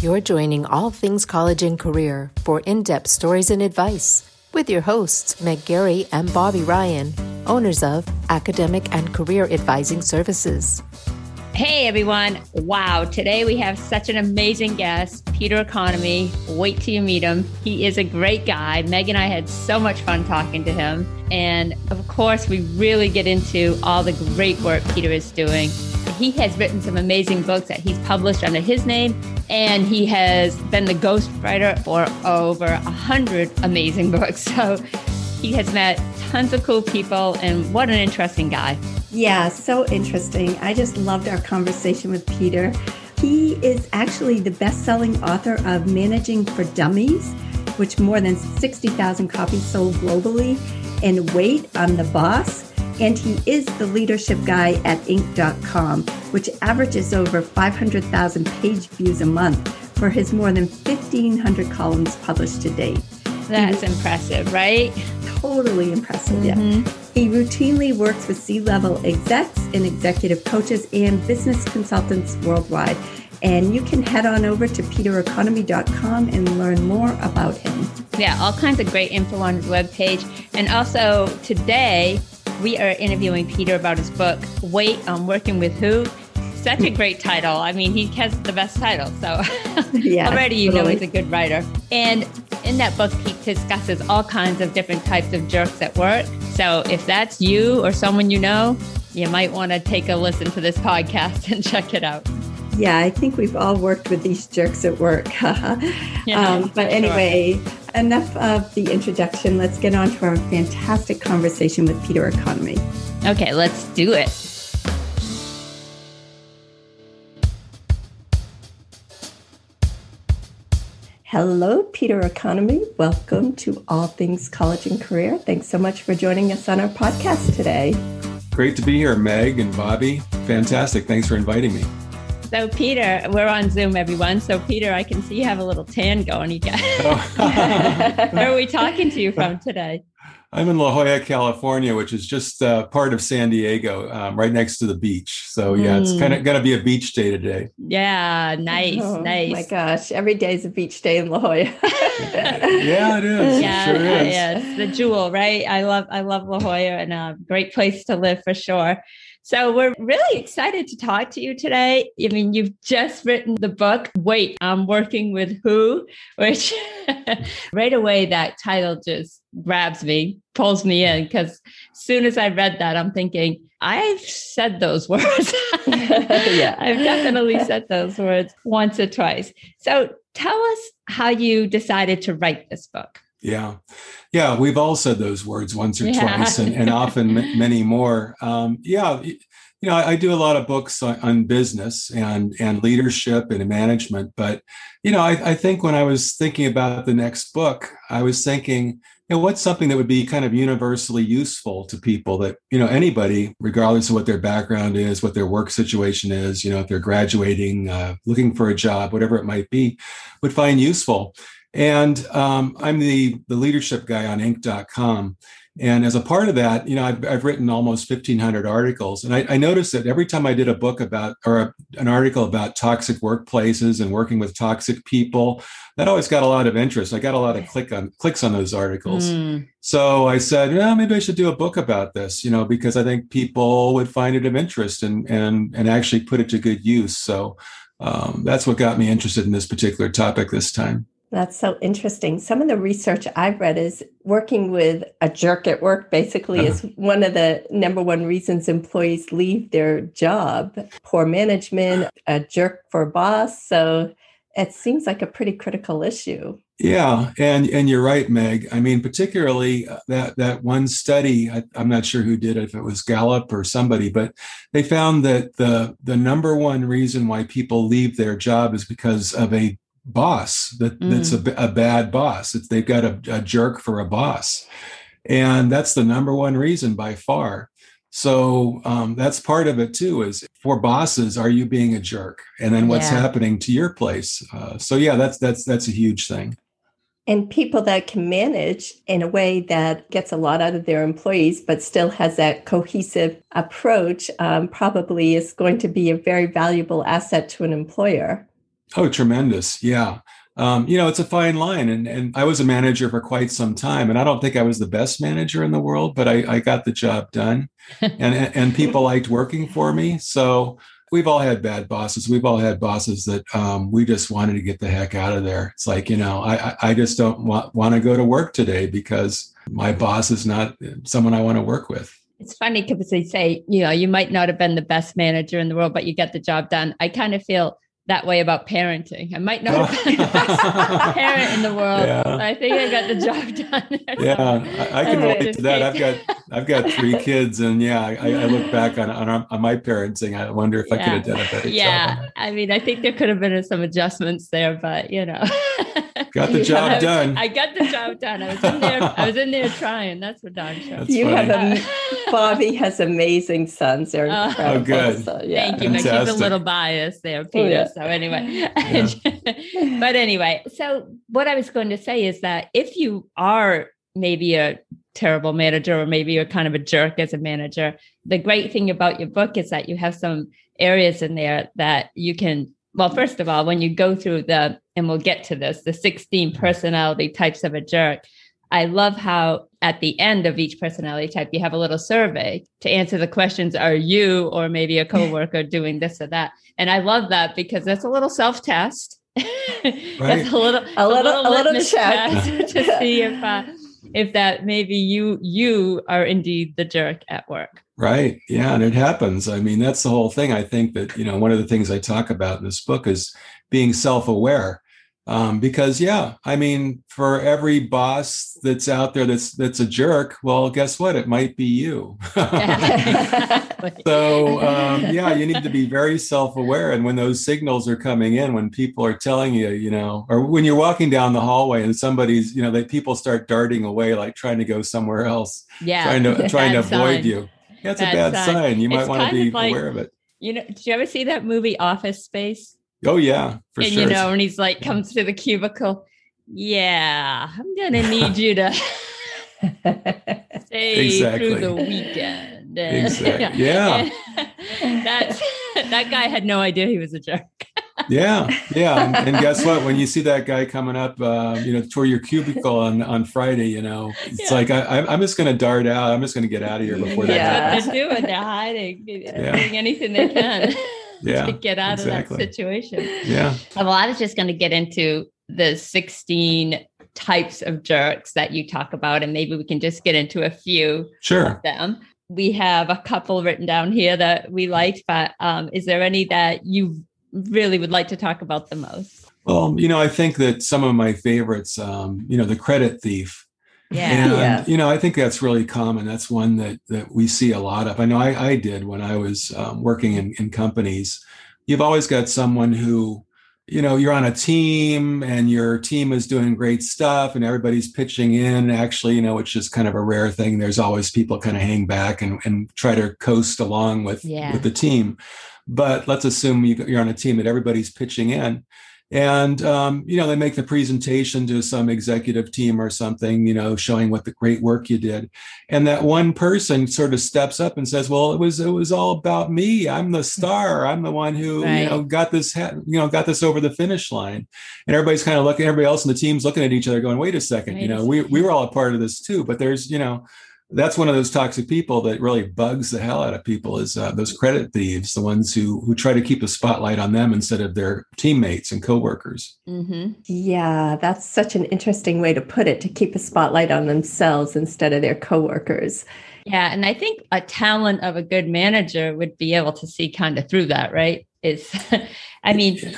You're joining All Things College and Career for in depth stories and advice with your hosts, Meg Gary and Bobby Ryan, owners of Academic and Career Advising Services. Hey everyone. Wow. Today we have such an amazing guest, Peter Economy. Wait till you meet him. He is a great guy. Meg and I had so much fun talking to him. And of course, we really get into all the great work Peter is doing. He has written some amazing books that he's published under his name, and he has been the ghostwriter for over a hundred amazing books. So he has met tons of cool people, and what an interesting guy. Yeah, so interesting. I just loved our conversation with Peter. He is actually the best selling author of Managing for Dummies, which more than 60,000 copies sold globally, and Wait, I'm the Boss. And he is the leadership guy at Inc.com, which averages over 500,000 page views a month for his more than 1,500 columns published to date. That's impressive, right? Totally impressive, mm-hmm. yeah. He routinely works with C level execs and executive coaches and business consultants worldwide. And you can head on over to petereconomy.com and learn more about him. Yeah, all kinds of great info on his webpage. And also today, we are interviewing Peter about his book, Wait, I'm Working with Who? Such a great title. I mean, he has the best title. So yeah, already you totally. know he's a good writer. And in that book, he discusses all kinds of different types of jerks at work. So if that's you or someone you know, you might want to take a listen to this podcast and check it out. Yeah, I think we've all worked with these jerks at work. yeah, um, but anyway, sure. enough of the introduction. Let's get on to our fantastic conversation with Peter Economy. Okay, let's do it. Hello, Peter Economy. Welcome to All Things College and Career. Thanks so much for joining us on our podcast today. Great to be here, Meg and Bobby. Fantastic. Thanks for inviting me. So, Peter, we're on Zoom, everyone. So, Peter, I can see you have a little tan going. You got. Oh. Where are we talking to you from today? I'm in La Jolla, California, which is just uh, part of San Diego, um, right next to the beach. So yeah, mm. it's kind of going to be a beach day today. Yeah, nice, oh, nice. my gosh, every day is a beach day in La Jolla. yeah, it is. Yeah, it sure is. yeah, it's the jewel, right? I love, I love La Jolla, and a great place to live for sure. So we're really excited to talk to you today. I mean, you've just written the book, Wait, I'm Working with Who, which right away that title just grabs me, pulls me in, because as soon as I read that, I'm thinking, I've said those words. yeah, I've definitely said those words once or twice. So tell us how you decided to write this book. Yeah. Yeah. We've all said those words once or yeah. twice and, and often many more. Um, yeah. You know, I, I, do a lot of books on, on, business and, and leadership and management. But, you know, I, I think when I was thinking about the next book, I was thinking, you know, what's something that would be kind of universally useful to people that, you know, anybody, regardless of what their background is, what their work situation is, you know, if they're graduating, uh, looking for a job, whatever it might be, would find useful. And um, I'm the, the leadership guy on Inc.com. And as a part of that, you know, I've, I've written almost 1,500 articles. And I, I, noticed that every time I did a book about or a, an article about toxic workplaces and working with toxic people, that always got a lot of interest. I got a lot of click on clicks on those articles. Mm. So I said, well, maybe I should do a book about this, you know, because I think people would find it of interest and and and actually put it to good use. So um, that's what got me interested in this particular topic this time. That's so interesting. Some of the research I've read is working with a jerk at work basically uh-huh. is one of the number one reasons employees leave their job. Poor management, a jerk for boss. So it seems like a pretty critical issue. Yeah, and and you're right, Meg. I mean, particularly uh, that that one study. I, am not sure who did it, if it was Gallup or somebody, but they found that the the number one reason why people leave their job is because of a boss that, mm. that's a, a, bad boss. It's, they've got a, a jerk for a boss. And that's the number one reason by far. So um, that's part of it too. Is for bosses, are you being a jerk? And then what's yeah. happening to your place? Uh, so yeah, that's that's that's a huge thing. And people that can manage in a way that gets a lot out of their employees, but still has that cohesive approach, um, probably is going to be a very valuable asset to an employer. Oh, tremendous. Yeah. Um, you know, it's a fine line. And, and I was a manager for quite some time. And I don't think I was the best manager in the world, but I, I got the job done. and, and people liked working for me. So we've all had bad bosses. We've all had bosses that um, we just wanted to get the heck out of there. It's like, you know, I, I just don't want, want to go to work today because my boss is not someone I want to work with. It's funny because they say, you know, you might not have been the best manager in the world, but you get the job done. I kind of feel that way about parenting. I might not oh. have been the best parent in the world. Yeah. I think I got the job done. yeah, I, I, can relate to that. I've got I've got three kids, and yeah, I, I look back on, on, on my parenting. I wonder if yeah. I could have done better yeah. I mean, I think there could have been some adjustments there, but you know. Got the job I done. I got the job done. I was in there. I was in there trying. That's what Don sure. That's you funny. have a Bobby has amazing sons. They're uh, oh, good. So, yeah. Thank you. Fantastic. But she's a little biased there, Peter. Yeah. So anyway, yeah. but anyway, so what I was going to say is that if you are maybe a terrible manager or maybe you're kind of a jerk as a manager, the great thing about your book is that you have some areas in there that you can well, first of all, when you go through the, and we'll get to this, the 16 personality types of a jerk, I love how at the end of each personality type, you have a little survey to answer the questions Are you or maybe a coworker doing this or that? And I love that because that's a little self test. Right. that's a little, a, a little, a little check. to see if, uh, if that maybe you you are indeed the jerk at work. Right. Yeah and it happens. I mean that's the whole thing. I think that you know one of the things i talk about in this book is being self-aware um, because yeah i mean for every boss that's out there that's that's a jerk well guess what? It might be you. So um, yeah you need to be very self-aware. And when those signals are coming in when people are telling you you know or when you're walking down the hallway and somebody's you know that people start darting away like trying to go somewhere else yeah. trying to trying to avoid sign. you. That's bad a bad sign, sign. you might want to be like, aware of it. You know did you ever see that movie office space Oh yeah, for and, sure. you know, and he's like comes to the cubicle. Yeah, I'm gonna need you to stay exactly. through the weekend. Exactly. Yeah. that that guy had no idea he was a jerk. yeah, yeah, and, and, guess what? When you see that guy coming up, uh, you know, toward your cubicle on on Friday, you know, it's yeah. like I, am just going to dart out. I'm just going to get out of here before that. Yeah, they're doing. They're hiding, yeah. doing anything they can yeah, to get out exactly. of that situation. Yeah. Well, I was just going to get into the 16 types of jerks that you talk about, and maybe we can just get into a few sure. of them. We have a couple written down here that we liked, but um, is there any that you really would like to talk about the most? Well, you know, I think that some of my favorites, um, you know, the credit thief yeah. And, yeah. you know, I think that's really common. That's one that, that we see a lot of. I know I, I did when I was um, working in, in companies. You've always got someone who, you know, you're on a team and your team is doing great stuff and everybody's pitching in. Actually, you know, which is kind of a rare thing. There's always people kind of hang back and, and try to coast along with, yeah. with the team. But let's assume you're on a team that everybody's pitching in and um, you know they make the presentation to some executive team or something you know showing what the great work you did. And that one person sort of steps up and says well it was it was all about me. I'm the star. I'm the one who right. you know got this you know got this over the finish line. And everybody's kind of looking everybody else in the team's looking at each other going wait a second wait you know we, we were all a part of this too. But there's you know that's one of those toxic people that really bugs the hell out of people is uh, those credit thieves the ones who who try to keep a spotlight on them instead of their teammates and coworkers. Mm-hmm. yeah that's such an interesting way to put it to keep a spotlight on themselves instead of their coworkers. Yeah and i think a talent of a good manager would be able to see kind of through that right? Is i mean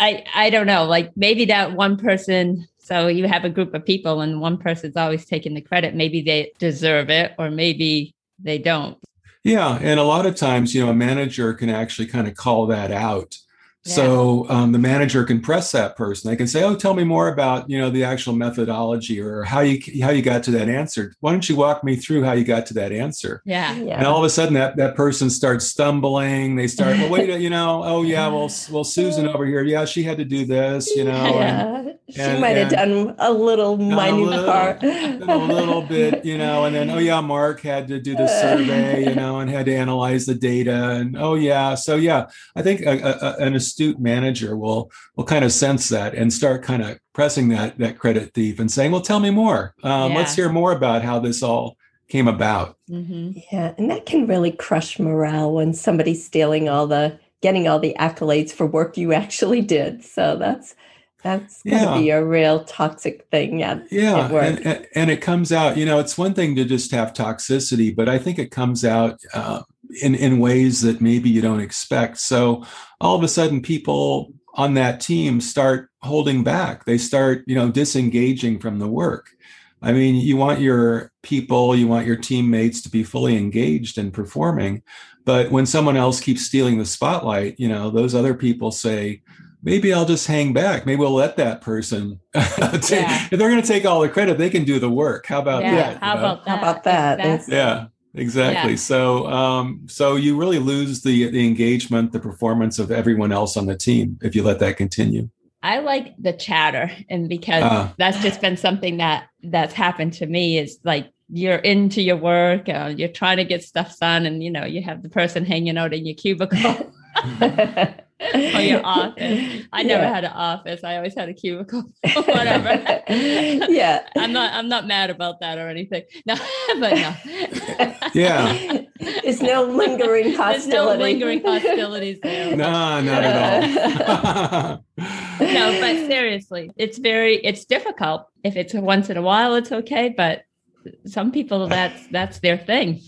I, I don't know, like maybe that one person so you have a group of people and one person's always taking the credit. Maybe they deserve it or maybe they don't. Yeah. And a lot of times, you know, a manager can actually kind of call that out so um, the manager can press that person. They can say, "Oh, tell me more about you know the actual methodology or how you how you got to that answer. Why don't you walk me through how you got to that answer?" Yeah. yeah. And all of a sudden, that that person starts stumbling. They start, "Well, wait, you know, oh yeah, well, well, Susan over here, yeah, she had to do this, you know." Yeah. And, she and, might have done a little minute a little, part, a little bit, you know, and then oh yeah, Mark had to do the survey, you know, and had to analyze the data, and oh yeah, so yeah, I think a, a, an astute manager will will kind of sense that and start kind of pressing that that credit thief and saying, "Well, tell me more. Um, yeah. Let's hear more about how this all came about." Mm-hmm. Yeah, and that can really crush morale when somebody's stealing all the getting all the accolades for work you actually did. So that's that's going to be a real toxic thing at, yeah, at work. And, and, it comes out, you know, it's one thing to just have toxicity, but I think it comes out uh, in, in ways that maybe you don't expect. So all of a sudden, people on that team start holding back. They start, you know, disengaging from the work. I mean, you want your people, you want your teammates to be fully engaged and performing. But when someone else keeps stealing the spotlight, you know, those other people say, maybe I'll just hang back. Maybe we'll let that person. take, yeah. If they're going to take all the credit, they can do the work. How about yeah. that? How about that? How about that? Exactly. Yeah. Exactly. Yeah. So, um, so you really lose the the engagement, the performance of everyone else on the team if you let that continue. I like the chatter, and because uh, that's just been something that that's happened to me is like you're into your work, uh, you're trying to get stuff done, and you know you have the person hanging out in your cubicle. Oh, or your office. I never yeah. had an office. I always had a cubicle. Whatever. yeah. I'm not I'm not mad about that or anything. No, but no. yeah. There's no lingering hostility. There's no lingering hostilities there. no, not at all. Uh. no, but seriously, it's very it's difficult. If it's once in a while, it's okay. But some people that's that's their thing.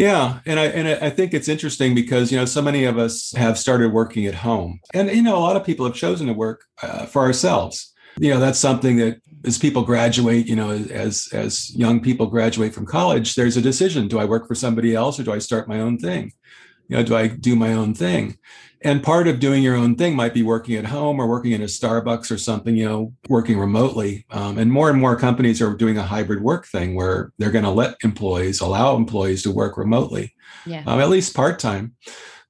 Yeah, and I and I think it's interesting because you know so many of us have started working at home, and you know a lot of people have chosen to work uh, for ourselves. You know that's something that as people graduate, you know, as as young people graduate from college, there's a decision: do I work for somebody else or do I start my own thing? You know, do I do my own thing? And part of doing your own thing might be working at home or working in a Starbucks or something, you know, working remotely. Um, and more and more companies are doing a hybrid work thing where they're going to let employees, allow employees to work remotely, yeah. um, at least part time.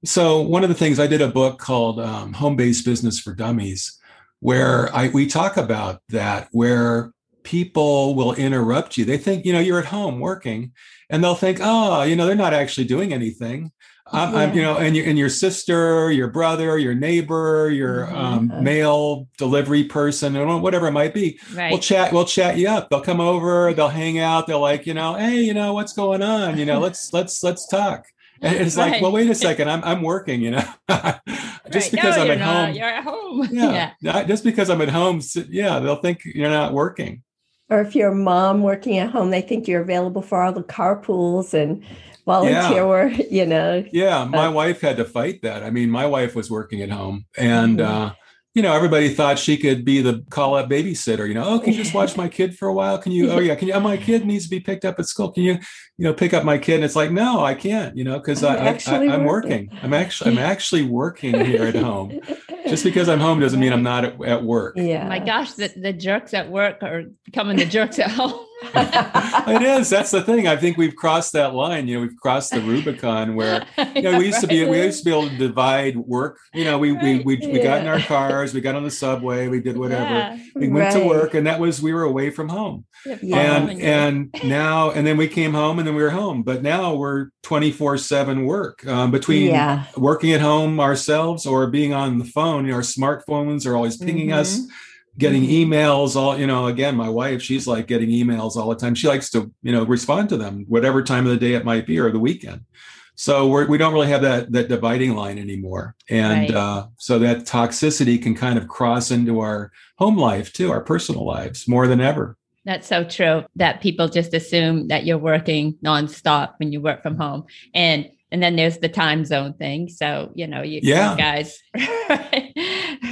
So, one of the things I did a book called um, Home Based Business for Dummies, where I, we talk about that, where people will interrupt you. They think, you know, you're at home working and they'll think, oh, you know, they're not actually doing anything. I'm, yeah. I'm, you know, and your and your sister, your brother, your neighbor, your mm-hmm. um, mail delivery person, or whatever it might be. Right. We'll chat. We'll chat you up. They'll come over. They'll hang out. They'll like, you know, hey, you know, what's going on? You know, let's let's let's talk. And it's right. like, well, wait a second, I'm I'm working, you know. just right. because no, I'm at not. home. You're at home. Yeah. yeah. Just because I'm at home, yeah, they'll think you're not working. Or if you're a mom working at home, they think you're available for all the carpools and volunteer yeah. work, you know. Yeah, my uh, wife had to fight that. I mean, my wife was working at home and mm-hmm. uh you know, everybody thought she could be the call up babysitter. You know, oh, can you just watch my kid for a while? Can you? Oh yeah, can you? Oh, my kid needs to be picked up at school. Can you, you know, pick up my kid? And it's like, no, I can't. You know, because I, I, I, am working. working. I'm actually I'm actually working here at home. Just because I'm home doesn't mean I'm not at, at work. Yeah. My gosh, the, the jerks at work are becoming the jerks at home. It is. That's the thing. I think we've crossed that line. You know, we've crossed the Rubicon where you know we used right. to be we used to be able to divide work. You know, we right. we we, we got in our cars, we got on the subway, we did whatever. Yeah. We went right. to work, and that was we were away from home. Yeah. And and now and then we came home, and then we were home. But now we're twenty four seven work um, between yeah. working at home ourselves or being on the phone. You know, our smartphones are always pinging mm-hmm. us getting mm-hmm. emails all you know again my wife she's like getting emails all the time. She likes to you know respond to them whatever time of the day it might be or the weekend. So we're, we do not really have that that dividing line anymore. And right. uh, so that toxicity can kind of cross into our home life too our personal lives more than ever. That's so true that people just assume that you're working nonstop when you work from home. And and then there's the time zone thing. So you know you, yeah. you guys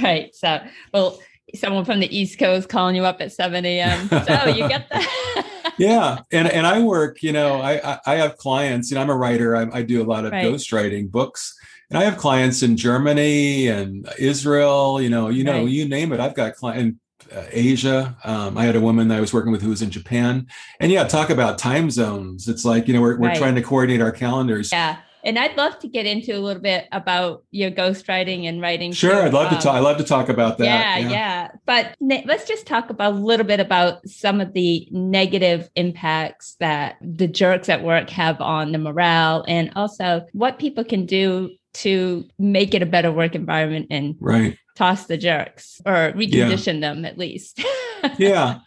right. So well someone from the East Coast calling you up at 7 a.m. So you get that. yeah. And, and I work, you know, I, I have clients, you know, I'm a writer. I, I do a lot of right. ghostwriting books and I have clients in Germany and Israel, you know, you know, right. you name it. I've got clients uh, Asia. Um, I had a woman I was working with who was in Japan. And yeah, talk about time zones. It's like, you know, we're, we're right. trying to coordinate our calendars. Yeah. And I'd love to get into a little bit about your ghostwriting and writing. Sure, too. I'd love um, to talk. I love to talk about that. Yeah, yeah, yeah. But let's just talk about a little bit about some of the negative impacts that the jerks at work have on the morale, and also what people can do to make it a better work environment and right. Toss the jerks or recondition yeah. them at least. yeah.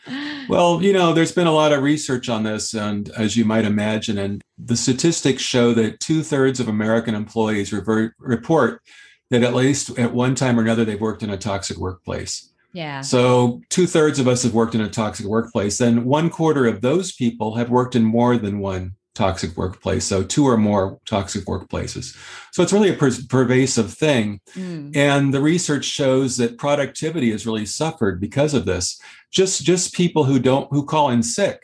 Well, you know, there's been a lot of research on this, and as you might imagine, and the statistics show that two thirds of American employees revert, report that at least at one time or another they've worked in a toxic workplace. Yeah. So two thirds of us have worked in a toxic workplace. Then one quarter of those people have worked in more than one toxic workplace. So two or more toxic workplaces. So it's really a per- pervasive thing. Mm. And the research shows that productivity has really suffered because of this. Just just people who don't who call in sick.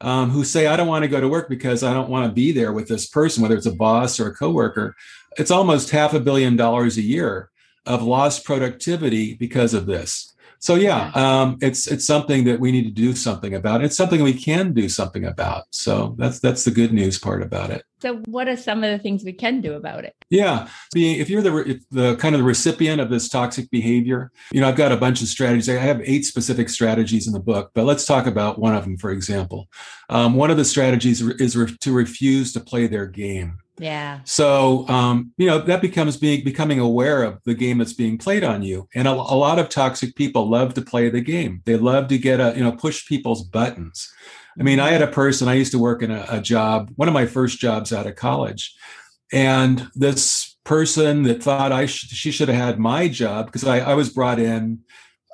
Um, who say I don't want to go to work because I don't want to be there with this person, whether it's a boss or a coworker. It's almost half a billion dollars a year of lost productivity because of this. So yeah, um, it's it's something that we need to do something about. It's something we can do something about. So that's that's the good news part about it. So what are some of the things we can do about it? Yeah, being if you're the if the kind of the recipient of this toxic behavior, you know, I've got a bunch of strategies. I have eight specific strategies in the book, but let's talk about one of them. For example, um, one of the strategies is re- to refuse to play their game. Yeah. So, um, you know, that becomes being becoming aware of the game that's being played on you. And a, a, lot of toxic people love to play the game. They love to get a, you know, push people's buttons. I mean, I had a person, I used to work in a, a job, one of my first jobs out of college. And this person that thought I sh- she should have had my job because I, I was brought in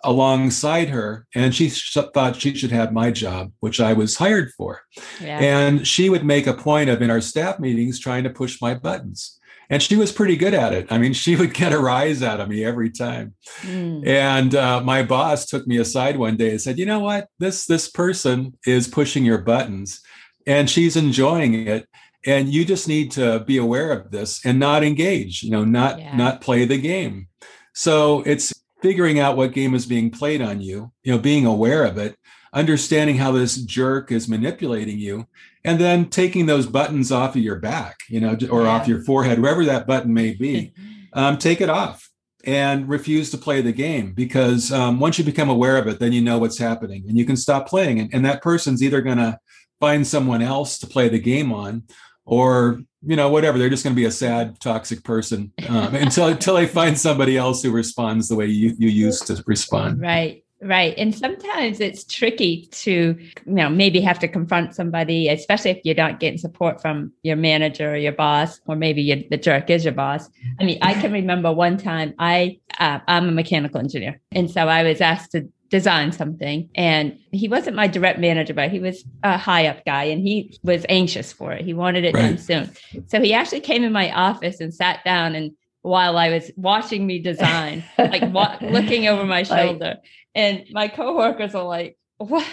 alongside her and she sh- thought she should have my job which i was hired for yeah. and she would make a point of in our staff meetings trying to push my buttons and she was pretty good at it i mean she would get a rise out of me every time mm. and uh, my boss took me aside one day and said you know what this this person is pushing your buttons and she's enjoying it and you just need to be aware of this and not engage you know not yeah. not play the game so it's figuring out what game is being played on you, you know, being aware of it, understanding how this jerk is manipulating you, and then taking those buttons off of your back, you know, or yeah. off your forehead, wherever that button may be, um, take it off and refuse to play the game because um, once you become aware of it, then you know what's happening and you can stop playing. And, and that person's either going to find someone else to play the game on, or you know whatever they're just going to be a sad toxic person um, until until they find somebody else who responds the way you, you used to respond. Right right and sometimes it's tricky to you know maybe have to confront somebody especially if you're not getting support from your manager or your boss or maybe the jerk is your boss. I mean i can remember one time i uh, i'm a mechanical engineer and so i was asked to design something. And he wasn't my direct manager but he was a high up guy and he was anxious for it. He wanted it right. done soon. So he actually came in my office and sat down and while i was watching me design like wa- looking over my shoulder. Like, and my coworkers are like wow.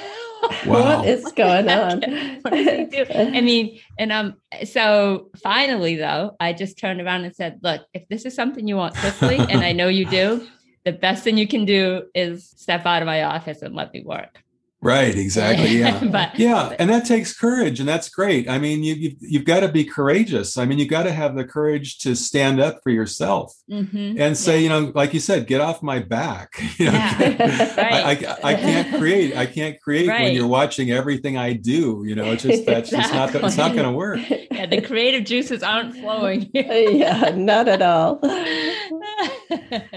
Wow. what is going on? I mean, and um, so finally, though, I just turned around and said, "Look, if this is something you want quickly, and I know you do, the best thing you can do is step out of my office and let me work. Right, exactly. Yeah. but, yeah, and that takes courage and that's great. I mean, you you've, you've got to be courageous. I mean, you've got to have the courage to stand up for yourself mm-hmm. and say, yeah. you know, like you said, get off my back. You know, yeah. right. I, I, I, can't create. I can't create right. when you're watching everything I do. You know, it's just that's exactly. just not it's not going to work. Yeah, the creative juices aren't flowing. yeah, not at all.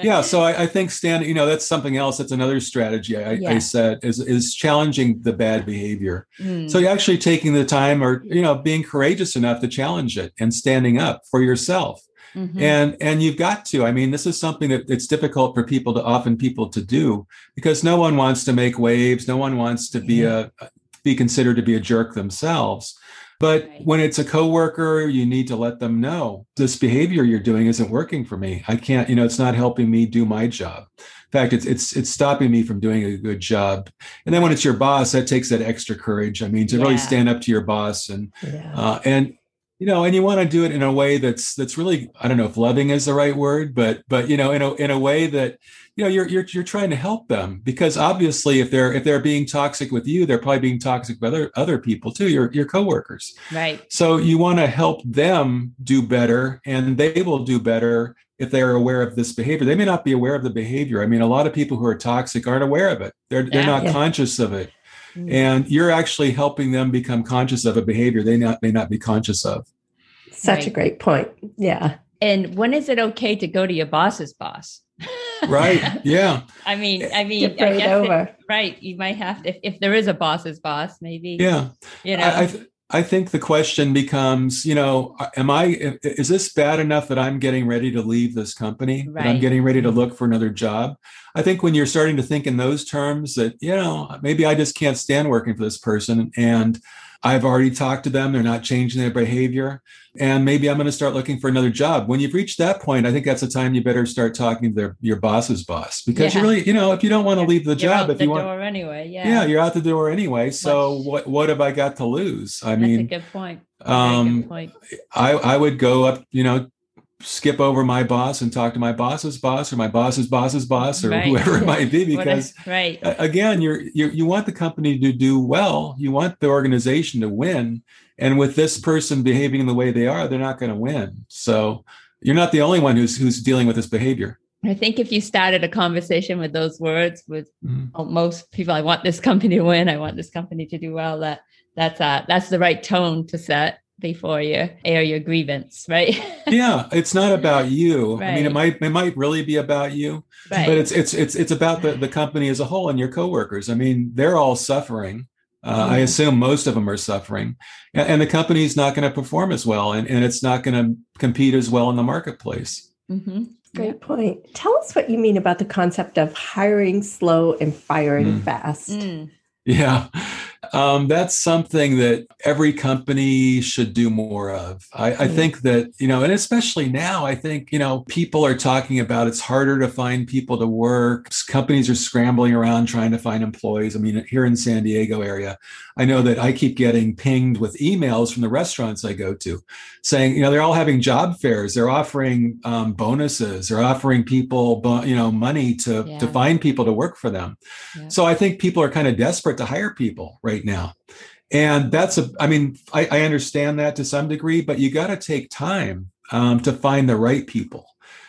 yeah, so I, I, think stand. You know, that's something else. That's another strategy I, yeah. I said is is challenging the bad behavior. Mm. So you're actually taking the time, or you know, being courageous enough to challenge it and standing up for yourself. Mm-hmm. And and you've got to. I mean, this is something that it's difficult for people to often people to do because no one wants to make waves. No one wants to be a be considered to be a jerk themselves. But right. when it's a coworker, you need to let them know this behavior you're doing isn't working for me. I can't, you know, it's not helping me do my job. In fact, it's it's it's stopping me from doing a good job. And then when it's your boss, that takes that extra courage. I mean, to yeah. really stand up to your boss and yeah. uh, and you know, and you want to do it in a way that's that's really I don't know if loving is the right word, but but you know, in a in a way that you know you're you're you're trying to help them because obviously if they're if they're being toxic with you, they're probably being toxic with other other people too, your your coworkers. Right. So you want to help them do better, and they will do better if they are aware of this behavior. They may not be aware of the behavior. I mean, a lot of people who are toxic aren't aware of it. They're they're not yeah. conscious of it. Mm. and you're actually helping them become conscious of a behavior they not may not be conscious of such right. a great point yeah and when is it okay to go to your boss's boss? right. Yeah. I mean, I mean, Get right over. It, right. You might have to, if, if there is a boss's boss, maybe. Yeah. You know, I, I, I think the question becomes, you know, am I, is this bad enough that I'm getting ready to leave this company? Right. That I'm getting ready to mm-hmm. look for another job? I think when you're starting to think in those terms that, you know, maybe I just can't stand working for this person and I've already talked to them, they're not changing their behavior and maybe I'm going to start looking for another job. When you've reached that point, I think that's the time you better start talking to their, your boss's boss because yeah. you really, you know, if you don't want to leave the you're job, if you want, door anyway, yeah, yeah, you're out the door anyway. So Much. what what have I got to lose? I that's mean, a good point. Um, good point. I I would go up, you know, skip over my boss and talk to my boss's boss or my boss's boss's boss or right. whoever it might be because right. again you're, you're you want the company to do well you want the organization to win and with this person behaving in the way they are, they're not going to win. So you're not the only one who's who's dealing with this behavior. I think if you started a conversation with those words with mm-hmm. most people, I want this company to win. I want this company to do well. That that's uh that's the right tone to set before you air your grievance, right? yeah, it's not about you. Right. I mean, it might it might really be about you, right. but it's it's it's it's about the the company as a whole and your coworkers. I mean, they're all suffering. Uh, I assume most of them are suffering, and, and the company's not going to perform as well, and, and it's not going to compete as well in the marketplace. Mm-hmm. Great yeah. point. Tell us what you mean about the concept of hiring slow and firing mm. fast. Mm. Yeah. Um, that's something that every company should do more of. I, I, think that, you know, and especially now, I think, you know, people are talking about it's harder to find people to work. Companies are scrambling around trying to find employees. I mean, here in San Diego area, I know that I keep getting pinged with emails from the restaurants I go to saying, you know, they're all having job fairs. They're offering um, bonuses. They're offering people, you know, money to, yeah. to find people to work for them. Yeah. So I think people are kind of desperate to hire people right now. And that's a, I mean, I, I understand that to some degree, but you got to take time um, to find the right people.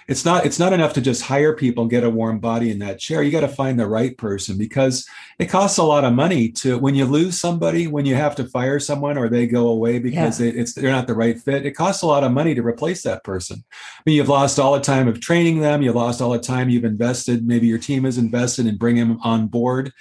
It's not, it's not enough to just hire people and get a warm body in that chair. You got to find the right person because it costs a lot of money to, when you lose somebody, when you have to fire someone or they go away because yeah. it's, they're not the right fit, it costs a lot of money to replace that person. I mean, you've lost all the time of training them. You lost all the time you've invested. Maybe your team has invested in bringing them on board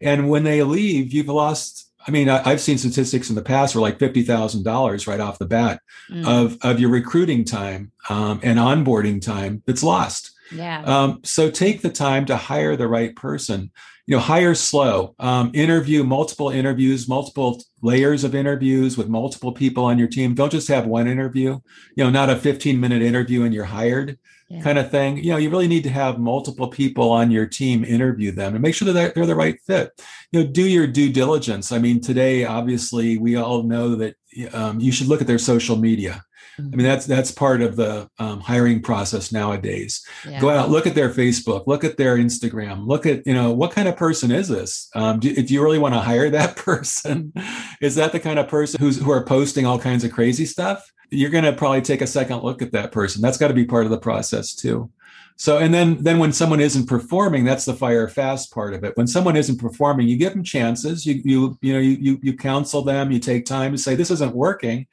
and when they leave, you've lost. I mean, I, have seen statistics in the past where like fifty thousand dollars right off the bat mm. of of your recruiting time um, and onboarding time that's lost. Yeah. Um, so take the time to hire the right person. You know, hire slow. Um, interview multiple interviews, multiple layers of interviews with multiple people on your team. Don't just have one interview. You know, not a fifteen minute interview and you're hired yeah. kind of thing. You know, you really need to have multiple people on your team interview them and make sure that they're, they're the right fit. You know, do your due diligence. I mean, today, obviously, we all know that um, you should look at their social media. I mean, mm-hmm. that's that's part of the um, hiring process nowadays. Yeah. Go out, look at their Facebook, look at their Instagram, look at you know what kind of person is this? Um, do, if you really want to hire that person, is that the kind of person who's who are posting all kinds of crazy stuff? you're going to probably take a second look at that person. That's got to be part of the process too. So, and then then when someone isn't performing, that's the fire fast part of it. When someone isn't performing, you give them chances. You you you know you you, you counsel them. You take time to say this isn't working.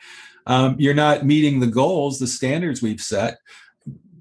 Um, you're not meeting the goals, the standards we've set.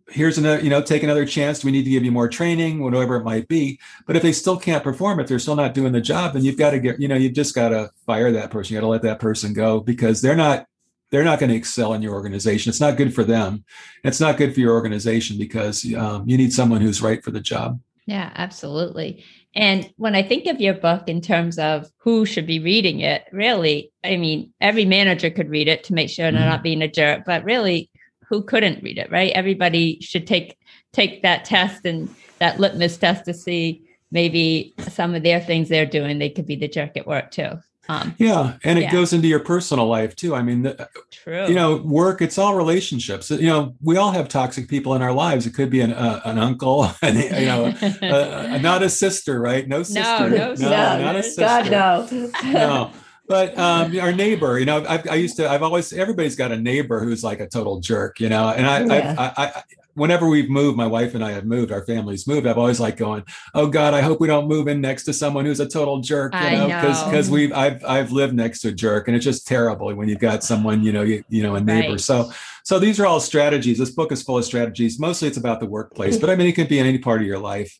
Here's another, you know, take another chance. We need to give you more training, whatever it might be. But if they still can't perform, if they're still not doing the job, then you've got to get, you know, you've just got to fire that person. You got to let that person go because they're not they're not going to excel in your organization. It's not good for them. It's not good for your organization because um, you need someone who's right for the job. Yeah, absolutely. And when I think of your book in terms of who should be reading it, really, I mean, every manager could read it to make sure they're mm-hmm. not being a jerk, but really, who couldn't read it, right? Everybody should take take that test and that litmus test to see maybe some of their things they're doing, they could be the jerk at work too. Um, yeah, and it yeah. goes into your personal life too. I mean, true. You know, work. It's all relationships. You know, we all have toxic people in our lives. It could be an uh, an uncle, and you know, uh, not a sister, right? No sister. No, no, no, no not a sister. God no. no. But um, our neighbor, you know, I, I, used to. I've always. Everybody's got a neighbor who's like a total jerk, you know. And I, yeah. I, I, I whenever we've moved, my wife and I have moved, our families moved. I've always like going, "Oh God, I hope we don't move in next to someone who's a total jerk." You know, because because we've I've I've lived next to a jerk, and it's just terrible when you've got someone you know you, you know a neighbor. Right. So so these are all strategies. This book is full of strategies. Mostly, it's about the workplace, but I mean, it could be in any part of your life.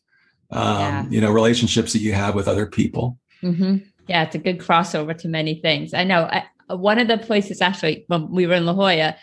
Um, yeah. You know, relationships that you have with other people. Mm-hmm. Yeah, it's a good crossover to many things. I know. I, one of the places actually when we were in La Jolla,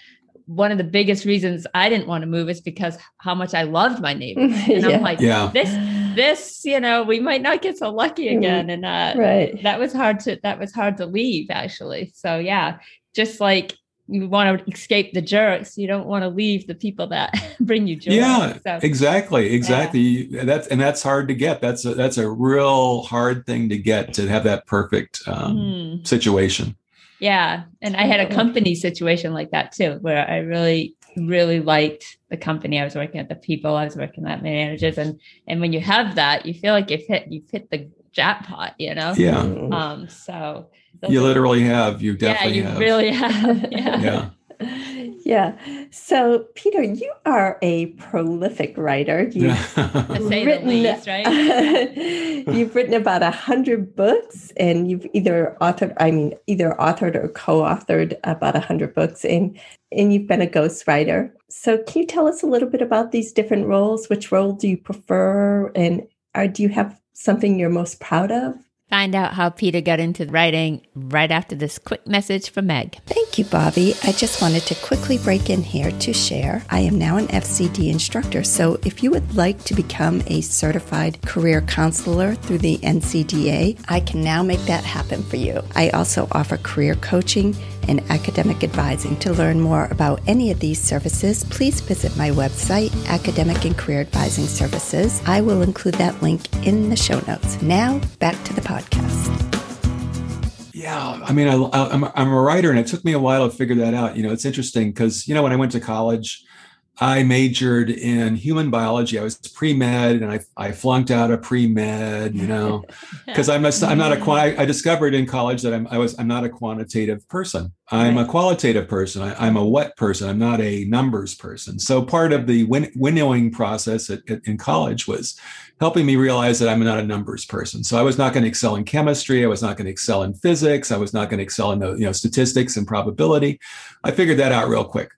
one of the biggest reasons I didn't want to move is because how much I loved my neighbors. And yeah. I'm like, yeah. this, this, you know, we might not get so lucky mm-hmm. again. And uh, right. that was hard to, that was hard to leave actually. So yeah, just like you want to escape the jerks, you don't want to leave the people that bring you joy. Yeah, so, exactly, exactly. Yeah. That's and that's hard to get. That's a, that's a real hard thing to get to have that perfect um, mm. situation. Yeah. And I had a company situation like that too, where I really, really liked the company I was working at, the people I was working at, managers. And and when you have that, you feel like you've hit you've hit the jackpot, you know? Yeah. Um, so you literally have. You definitely yeah, you have. really have. Yeah. yeah. Yeah. So, Peter, you are a prolific writer. You've written, least, right? you've written about a hundred books, and you've either authored, I mean, either authored or co-authored about a hundred books, and and you've been a ghostwriter. So, can you tell us a little bit about these different roles? Which role do you prefer, and are, do you have something you're most proud of? Find out how Peter got into writing right after this quick message from Meg. Thank you, Bobby. I just wanted to quickly break in here to share. I am now an FCD instructor, so if you would like to become a certified career counselor through the NCDA, I can now make that happen for you. I also offer career coaching and academic advising. To learn more about any of these services, please visit my website, Academic and Career Advising Services. I will include that link in the show notes. Now, back to the podcast. Yeah, I mean, I, am I'm a writer, and it took me a while to figure that out. You know, it's interesting because you know when I went to college, I majored in human biology. I was pre med, and I, I flunked out of pre med. You know, because I'm a, I'm not a I discovered in college that I'm I was I'm not a quantitative person. I'm right. a qualitative person. I, am a what person. I'm not a numbers person. So part of the win, winnowing process at, at, in college was helping me realize that I'm not a numbers person. So I was not going to excel in chemistry. I was not going to excel in physics. I was not going to excel in the you know statistics and probability. I figured that out real quick.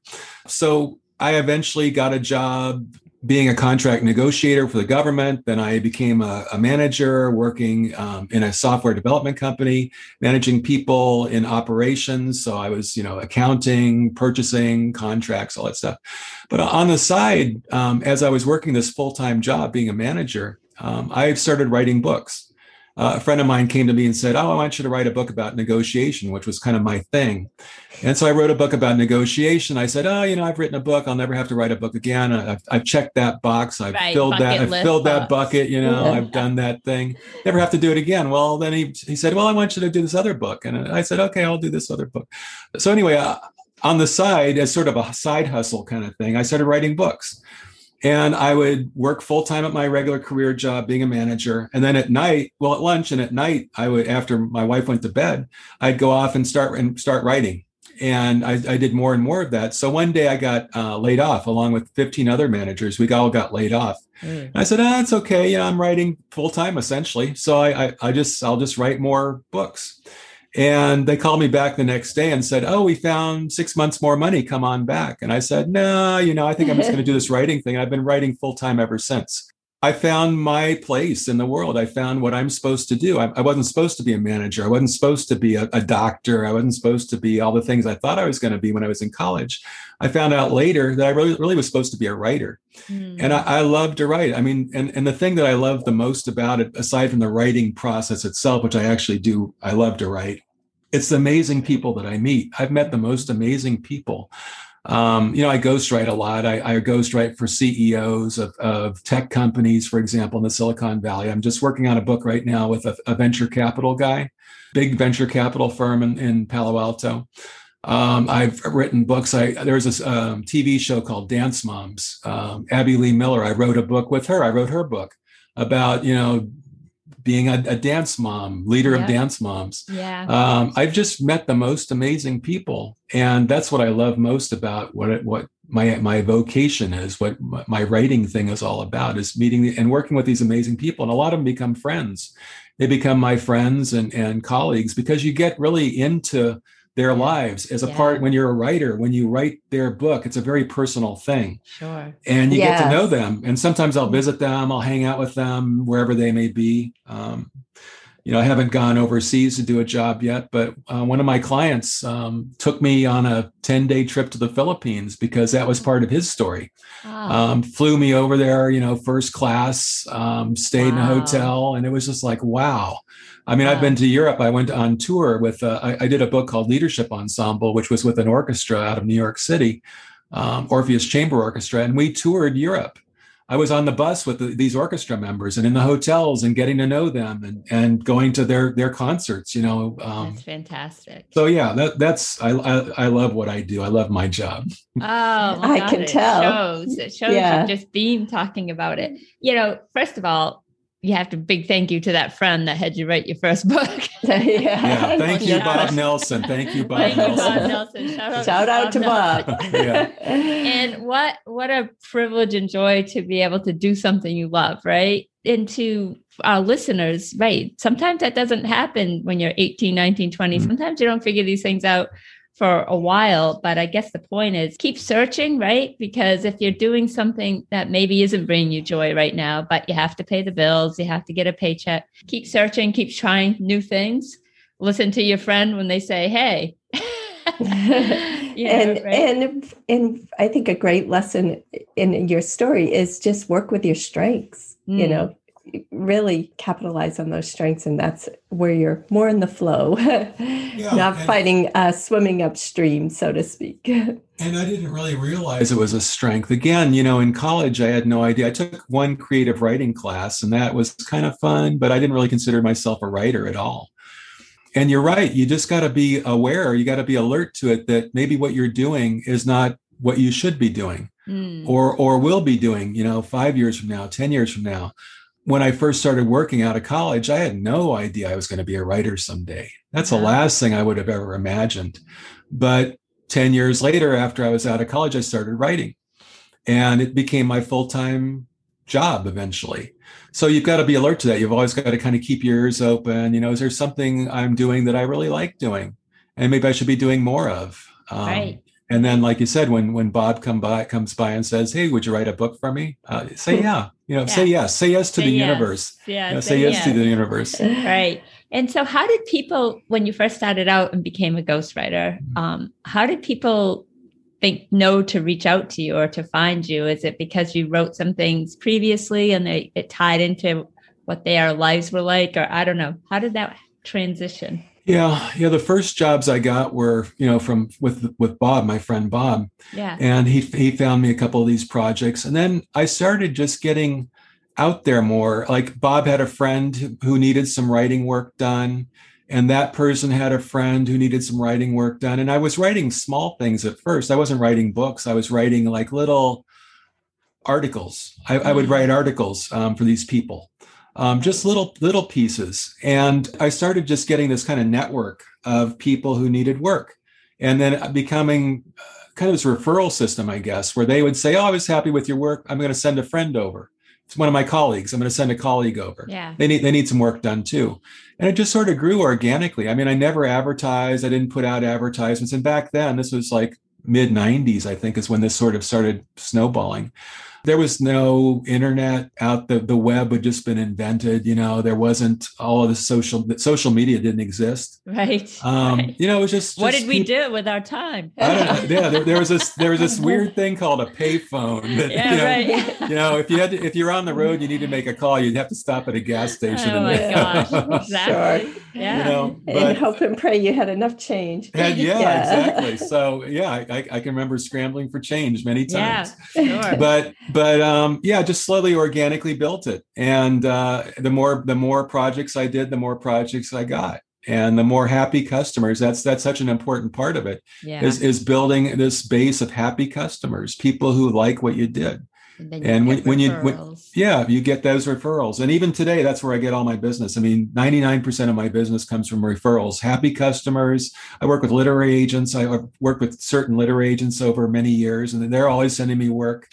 So I eventually got a job being a contract negotiator for the government. Then I became a, a manager working um, in a software development company, managing people in operations. So I was, you know, accounting, purchasing, contracts, all that stuff. But on the side, um, as I was working this full time job being a manager, um, I started writing books uh, a friend of mine came to me and said, Oh, I want you to write a book about negotiation, which was kind of my thing. And so I wrote a book about negotiation. I said, Oh, you know, I've written a book. I'll never have to write a book again. I've, I've checked that box. I've right, filled that. I've filled box. that bucket. You know, I've done that thing. Never have to do it again. Well, then he, he said, Well, I want you to do this other book. And I said, Okay, I'll do this other book. So anyway, uh, on the side, as sort of a side hustle kind of thing, I started writing books. And I would work full time at my regular career job, being a manager. And then at night, well, at lunch and at night, I would, after my wife went to bed, I'd go off and start and start writing. And I, I did more and more of that. So one day I got uh, laid off along with 15 other managers. We all got laid off. Mm. I said, ah, it's okay. You know, I'm writing full time essentially. So I, I, I just, I'll just write more books. And they called me back the next day and said, Oh, we found six months more money. Come on back. And I said, No, you know, I think I'm just going to do this writing thing. I've been writing full time ever since. I found my place in the world. I found what I'm supposed to do. I, I wasn't supposed to be a manager. I wasn't supposed to be a, a, doctor. I wasn't supposed to be all the things I thought I was going to be when I was in college. I found out later that I really, really was supposed to be a writer. Mm. And I, I love to write. I mean, and, and the thing that I love the most about it, aside from the writing process itself, which I actually do, I love to write, it's the amazing people that I meet. I've met the most amazing people um, you know, I ghostwrite a lot. I, I ghostwrite for CEOs of, of tech companies, for example, in the Silicon Valley. I'm just working on a book right now with a, a venture capital guy, big venture capital firm in, in Palo Alto. Um, I've written books. I there's a um, TV show called Dance Moms. Um, Abby Lee Miller. I wrote a book with her. I wrote her book about you know being a, a dance mom, leader yeah. of dance moms. Yeah. Um, I've just met the most amazing people, and that's what I love most about what it, what my my vocation is what my writing thing is all about is meeting and working with these amazing people and a lot of them become friends they become my friends and and colleagues because you get really into their lives as a yeah. part when you're a writer when you write their book it's a very personal thing sure and you yes. get to know them and sometimes i'll visit them i'll hang out with them wherever they may be um, you know, I haven't gone overseas to do a job yet, but uh, one of my clients um, took me on a 10 day trip to the Philippines because that was part of his story. Oh. Um, flew me over there, you know, first class, um, stayed wow. in a hotel, and it was just like, wow. I mean, wow. I've been to Europe. I went on tour with, uh, I, I, did a book called Leadership Ensemble, which was with an orchestra out of New York City, um, Orpheus Chamber Orchestra, and we toured Europe. I was on the bus with the, these orchestra members and in the hotels and getting to know them and, and going to their their concerts. You know, um, that's fantastic. So yeah, that, that's I, I, I love what I do. I love my job. Oh, I God, can it tell. Shows it shows yeah. you just being talking about it. You know, first of all, you have to big thank you to that friend that had you write your first book. yeah. yeah. Thank you, Bob Nelson. Thank you, Bob thank Nelson. You, Bob Nelson. Shout out, Shout out to Bob. Bob. yeah. And what what a privilege and joy to be able to do something you love, right? And to our listeners, right? Sometimes that doesn't happen when you're 18, 19, 20. Mm-hmm. Sometimes you don't figure these things out for a while. But I guess the point is keep searching, right? Because if you're doing something that maybe isn't bringing you joy right now, but you have to pay the bills, you have to get a paycheck, keep searching, keep trying new things. Listen to your friend when they say, hey, and right? and and I think a great lesson in your story is just work with your strengths. Mm. You know, really capitalize on those strengths and that's where you're more in the flow. Yeah, not fighting uh, swimming upstream so to speak. And i didn't really realize it was a strength. Again you know in college i had no idea. I took one creative writing class and that was kind of fun but i didn't really consider myself a writer at all. And you're right you just got to be aware you got to be alert to it that maybe what you're doing is not what you should be doing mm. or or will be doing you know 5 years from now 10 years from now when I first started working out of college, I had no idea I was going to be a writer someday. That's the last thing I would have ever imagined. But 10 years later, after I was out of college, I started writing and it became my full time job eventually. So you've got to be alert to that. You've always got to kind of keep your ears open. You know, is there something I'm doing that I really like doing? And maybe I should be doing more of. Um, right. And then, like you said, when when Bob come by comes by and says, "Hey, would you write a book for me?" Uh, say yeah. You know, yeah. say yes. Say yes to say the yes. universe. Yeah. You know, say, say yes, yes, to the universe. Right. And so, how did people, when you first started out and became a ghostwriter, mm-hmm. um, how did people think know to reach out to you or to find you? Is it because you wrote some things previously and they it tied into what their lives were like, or I don't know? How did that transition? Yeah, yeah. The first jobs I got were, you know, from with with Bob, my friend Bob. Yeah. And he he found me a couple of these projects, and then I started just getting out there more. Like Bob had a friend who needed some writing work done, and that person had a friend who needed some writing work done. And I was writing small things at first. I wasn't writing books. I was writing like little articles. I, I would mm. write articles um, for these people um, just little little pieces. And I started just getting this kind of network of people who needed work, and then becoming uh, kind of this referral system, I guess, where they would say, "Oh, I was happy with your work. I'm going to send a friend over." It's one of my colleagues. I'm going to send a colleague over. Yeah. They need they need some work done too. And it just sort of grew organically. I mean, I never advertised. I didn't put out advertisements. And back then, this was like mid 90s, I think, is when this sort of started snowballing there was no internet out the the web had just been invented you know there wasn't all of the social social media didn't exist. Right, um, right. you know it was just, what did we do with our time? I don't know. yeah there, there, was this there was this weird thing called a payphone that yeah, you, know, right. you know if you had to, if you're on the road you need to make a call you'd have to stop at a gas station oh my gosh. exactly. Sure. yeah. You know but, and hope and pray you had enough change. Had, yeah, yeah, exactly. So yeah I, I, can remember scrambling for change many times. yeah, sure. but but um, yeah, just slowly organically built it. And uh, the more the more projects I did, the more projects I got. And the more happy customers, that's that's such an important part of it. Yeah. Is is building this base of happy customers, people who like what you did. And, and when, when, you when, yeah you get those referrals and even today that's where i get all my business i mean 99% of my business comes from referrals happy customers i work with literary agents i work with certain literary agents over many years and they're always sending me work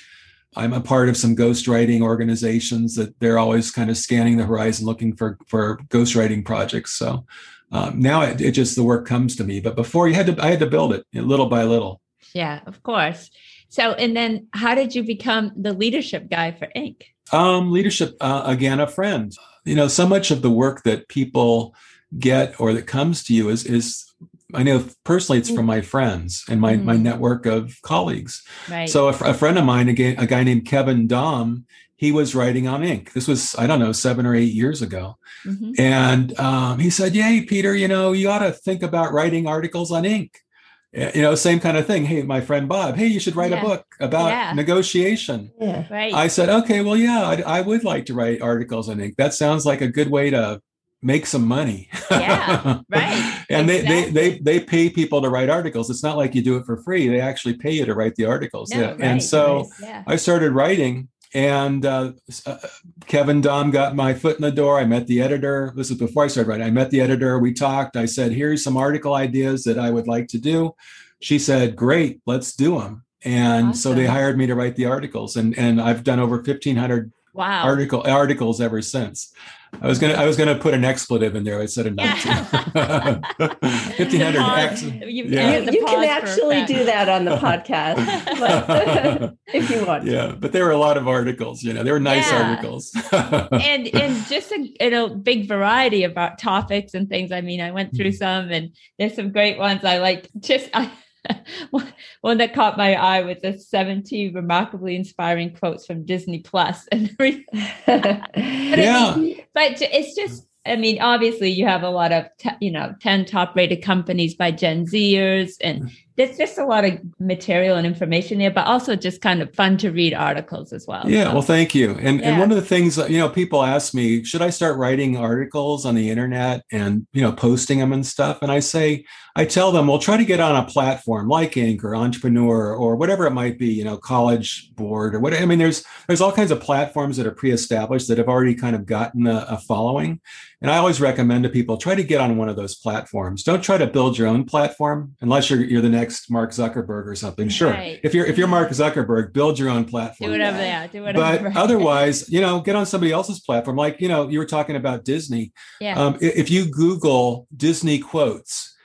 i'm a part of some ghostwriting organizations that they're always kind of scanning the horizon looking for for ghostwriting projects so um, now it, it just the work comes to me but before you had to i had to build it little by little yeah of course so, and then how did you become the leadership guy for Inc? Um, leadership, uh, again, a friend. You know, so much of the work that people get or that comes to you is is I know personally it's from my friends and my mm-hmm. my network of colleagues. Right. So a, a, friend of mine, again, a guy named Kevin Daum, he was writing on Inc. This was I don't know seven or eight years ago, mm-hmm. and um, he said, "Yay, Peter, you know you ought to think about writing articles on Inc." you know same kind of thing hey my friend bob hey you should write yeah. a book about yeah. negotiation yeah. right i said okay well yeah I, I, would like to write articles on Inc. that sounds like a good way to make some money yeah right and exactly. they, they they they pay people to write articles it's not like you do it for free they actually pay you to write the articles no, yeah right, and so right, i started writing and uh, uh, Kevin Daum got my foot in the door. I met the editor. This is before I started writing. I met the editor. We talked. I said, "Here's some article ideas that I would like to do." She said, "Great, let's do them." And awesome. so they hired me to write the articles, and and I've done over 1,500 wow. article articles ever since. I was gonna I was gonna put an expletive in there. I said a nineteen. Fifteen hundred X. You, yeah. you, you can actually do that on the podcast if you want. Yeah, but there were a lot of articles. You know, there were nice yeah. articles. and and just a, a big variety about topics and things. I mean, I went through mm-hmm. some, and there's some great ones. I like just I one that caught my eye was the 70 remarkably inspiring quotes from Disney Plus and everything. but, yeah. I mean, but it's just I mean, obviously, you have a lot of, t- you know, 10 top rated companies by Gen Zers, and there's just a lot of material and information there, but also just kind of fun to read articles as well. Yeah, so, well, thank you. And yeah. and one of the things you know, people ask me, should I start writing articles on the internet and you know, posting them and stuff? And I say, I tell them, well, try to get on a platform like Inc. or Entrepreneur or whatever it might be, you know, College Board or what. I mean, there's there's all kinds of platforms that are pre-established that have already kind of gotten a, a following. And I always recommend to people try to get on one of those platforms. Don't try to build your own platform unless you're you're the next next Mark Zuckerberg or something. Sure. Right. If you're if you're Mark Zuckerberg, build your own platform. Do whatever they are. Do whatever. But otherwise, you know, get on somebody else's platform. Like, you know, you were talking about Disney. Yeah. Um, if you Google Disney quotes,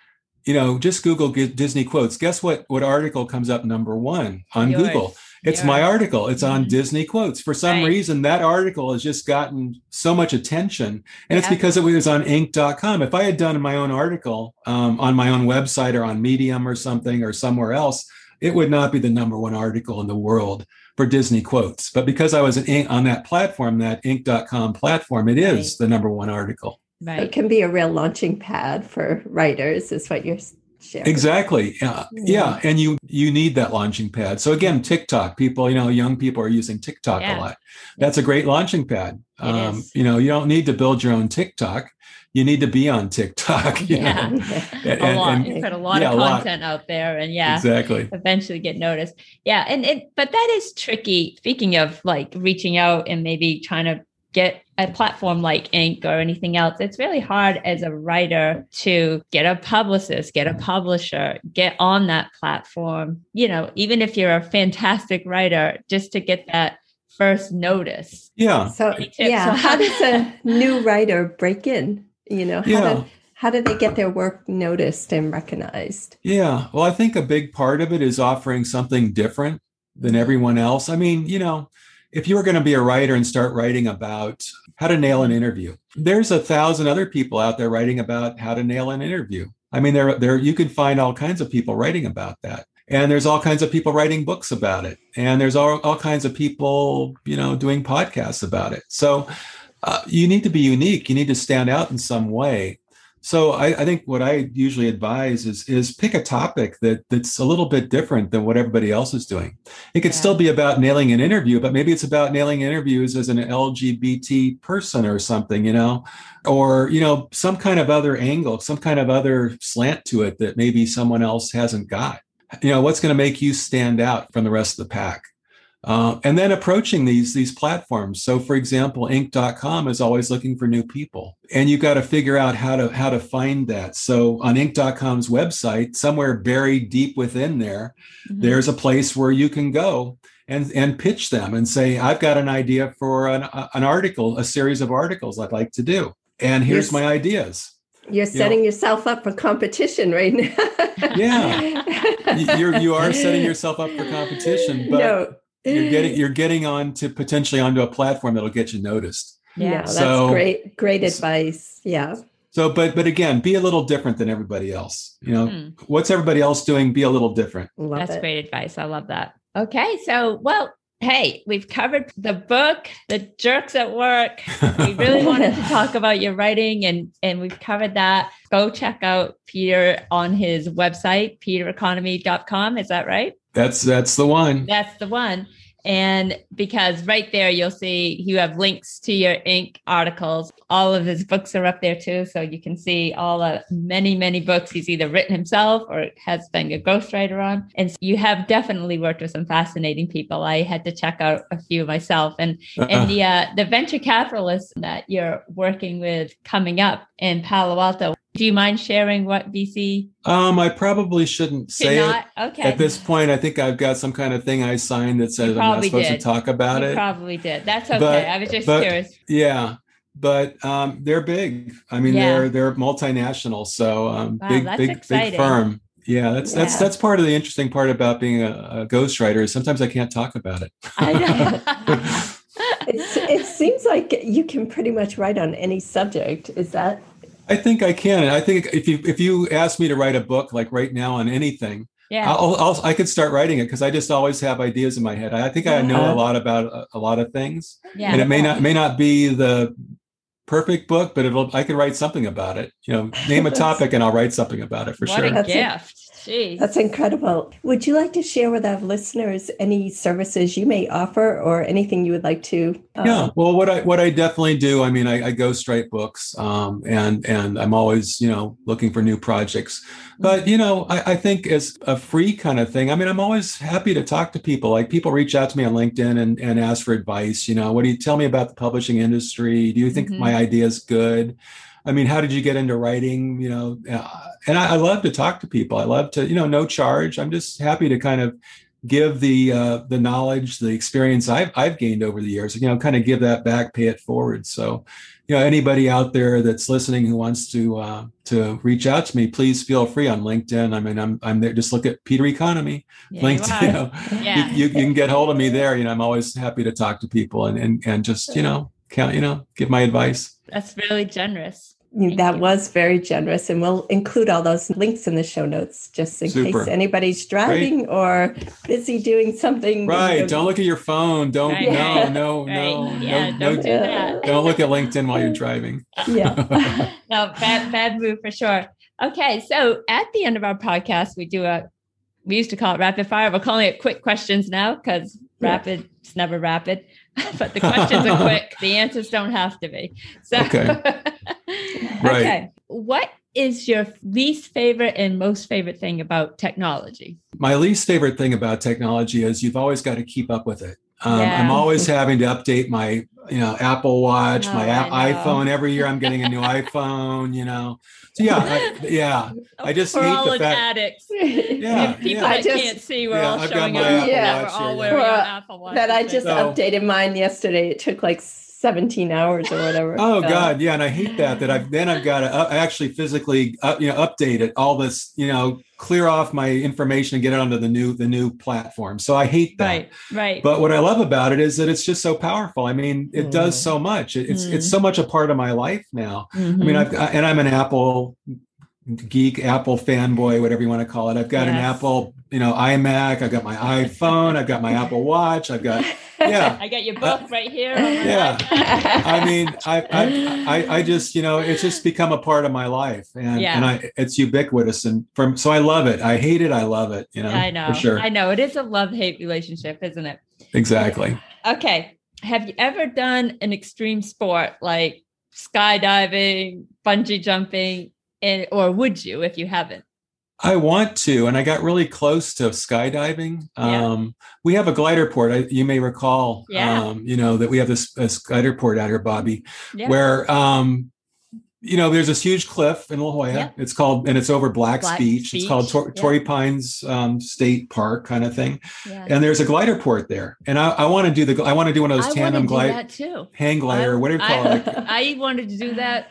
you know, just Google Disney quotes. Guess what? What article comes up number one on Yours. Google? It's my article. It's on mm-hmm. Disney quotes. For some right. reason, that article has just gotten so much attention, and yeah. it's because it was on Inc.com. If I had done my own article um, on my own website or on Medium or something or somewhere else, it would not be the number one article in the world for Disney quotes. But because I was on that platform, that Inc.com platform, it is right. the number one article. Right. it can be a real launching pad for writers, is what you're Share. Exactly. Yeah. yeah. And you you need that launching pad. So again, TikTok, people, you know, young people are using TikTok yeah. a lot. That's a great launching pad. Um, you know, you don't need to build your own TikTok. You need to be on TikTok. yeah. and, a lot. And, you put a lot yeah, of content out there and yeah. Exactly. Eventually get noticed. Yeah. And it but that is tricky. Speaking of like reaching out and maybe trying to get a platform like Inc. or anything else, it's really hard as a writer to get a publicist, get a publisher, get on that platform. You know, even if you're a fantastic writer, just to get that first notice. Yeah. So, yeah. So, how does a new writer break in? You know, how, yeah. do, how do they get their work noticed and recognized? Yeah. Well, I think a big part of it is offering something different than everyone else. I mean, you know, if you were going to be a writer and start writing about how to nail an interview, there's a thousand other people out there writing about how to nail an interview. I mean, there, there you can find all kinds of people writing about that. And there's all kinds of people writing books about it. And there's all, all kinds of people, you know, doing podcasts about it. So uh, you need to be unique. You need to stand out in some way. So I, I, think what I usually advise is is pick a topic that that's a little bit different than what everybody else is doing. It could yeah. still be about nailing an interview, but maybe it's about nailing interviews as an LGBT person or something, you know, or you know some kind of other angle, some kind of other slant to it that maybe someone else hasn't got. You know, what's going to make you stand out from the rest of the pack? Uh, and then approaching these these platforms. So, for example, Inc.com is always looking for new people, and you've got to figure out how to how to find that. So, on Inc.com's website, somewhere buried deep within there, mm-hmm. there's a place where you can go and and pitch them and say, "I've got an idea for an, an article, a series of articles I'd like to do, and here's yes. my ideas." You're setting you know, yourself up for competition right now. yeah, you're you are setting yourself up for competition, but. No you're getting you're getting on to potentially onto a platform that'll get you noticed. Yeah, that's great. Great advice. Yeah. So, but but again, be a little different than everybody else. You know, mm. what's everybody else doing? Be a little different. Love that's it. great advice. I love that. Okay, so well, hey, we've covered the book, the jerks at work. We really wanted to talk about your writing and and we've covered that. Go check out Peter on his website, petereconomy.com. Is that right? That's that's the one. That's the one. And because right there, you'll see you have links to your Inc. articles. All of his books are up there too. So you can see all the many, many books he's either written himself or has been a ghostwriter on. And so you have definitely worked with some fascinating people. I had to check out a few myself. And, uh-uh. and the, uh, the venture capitalists that you're working with coming up in Palo Alto, do you mind sharing what VC? Um, I probably shouldn't say not? it. Okay. At this point, I think I've got some kind of thing I signed that says I'm not supposed did. to talk about you it. Probably did. That's okay. But, I was just but, curious. Yeah, but um, they're big. I mean, yeah. they're they're multinational. So um, wow, big big exciting. big firm. Yeah, that's yeah. that's that's part of the interesting part about being a, a ghostwriter. Is sometimes I can't talk about it. I know. it seems like you can pretty much write on any subject. Is that I think I can. I think if you if you ask me to write a book like right now on anything, yeah, I'll, I'll i could start writing it because I just always have ideas in my head. I think I know a uh-huh. lot about a, a lot of things, yeah, and it may not may not be the perfect book, but it'll I could write something about it. You know, name a topic and I'll write something about it for what sure. What a gift! Jeez. That's incredible. Would you like to share with our listeners any services you may offer or anything you would like to? Um... Yeah, well, what I what I definitely do. I mean, I, I straight books, um, and and I'm always you know looking for new projects. But you know, I, I think as a free kind of thing. I mean, I'm always happy to talk to people. Like people reach out to me on LinkedIn and and ask for advice. You know, what do you tell me about the publishing industry? Do you think mm-hmm. my idea is good? I mean, how did you get into writing? You know, uh, and I, I, love to talk to people. I love to, you know, no charge. I'm just happy to kind of give the uh, the knowledge, the experience I've I've gained over the years. You know, kind of give that back, pay it forward. So, you know, anybody out there that's listening who wants to uh, to reach out to me, please feel free on LinkedIn. I mean, I'm I'm there. Just look at Peter Economy, yeah, LinkedIn. You, you know, yeah. you, you, you, can get hold of me there. You know, I'm always happy to talk to people and and and just you know. You know, give my advice. That's really generous. Thank that you. was very generous, and we'll include all those links in the show notes just in Super. case anybody's driving Great. or busy doing something. Right. Don't look at your phone. Don't. Right. No. No. Right. No. Yeah, no. Don't no, do that. Don't look at LinkedIn while you're driving. Yeah. no. Bad. Bad move for sure. Okay. So at the end of our podcast, we do a. We used to call it rapid fire. We're calling it quick questions now because rapid yeah. it's never rapid. but the questions are quick. The answers don't have to be. So, okay. right. okay. What is your least favorite and most favorite thing about technology? My least favorite thing about technology is you've always got to keep up with it. Um, yeah. I'm always having to update my, you know, Apple Watch, oh, my a- iPhone. Every year, I'm getting a new iPhone. You know, so yeah, I, yeah. I just we're hate all the fact. addicts. Yeah, people yeah. that just, can't see, we're yeah, all showing up. Yeah, we're all wearing well, Apple Watch. That I just so, updated mine yesterday. It took like 17 hours or whatever. Oh so. God, yeah, and I hate that. That I've then I've got to uh, actually physically, uh, you know, update it. All this, you know, clear off my information and get it onto the new the new platform. So I hate that. Right, right. But what I love about it is that it's just so powerful. I mean, it mm. does so much. It, it's mm. it's so much a part of my life now. Mm-hmm. I mean, mm-hmm. I've and I'm an Apple geek apple fanboy whatever you want to call it i've got yes. an apple you know imac i've got my iphone i've got my apple watch i've got yeah. I got your book uh, right here yeah. i mean I, I, I i just you know it's just become a part of my life and yeah. and i it's ubiquitous and from so i love it. I hate it i love it you know i know. for sure. I know. It is a love hate relationship isn't it? Exactly. Okay. Have you ever done an extreme sport like skydiving bungee jumping and or would you if you haven't? I want to, and I got really close to skydiving. Yeah. Um, we have a glider port. I, you may recall, Yeah. um, you know, that we have this, this glider port out here, Bobby, Yeah. where, um, you know, there's this huge cliff in La Jolla. It's called, and it's over Black's Black's Beach. It's called Beach, Tor-. Torrey Pines um, State Park kind of thing. And there's a glider port there. And I, I want to do the, I want to do one of those to tandem do glide, that too. hang glider, I- whatever you call I, it. I wanted to do that.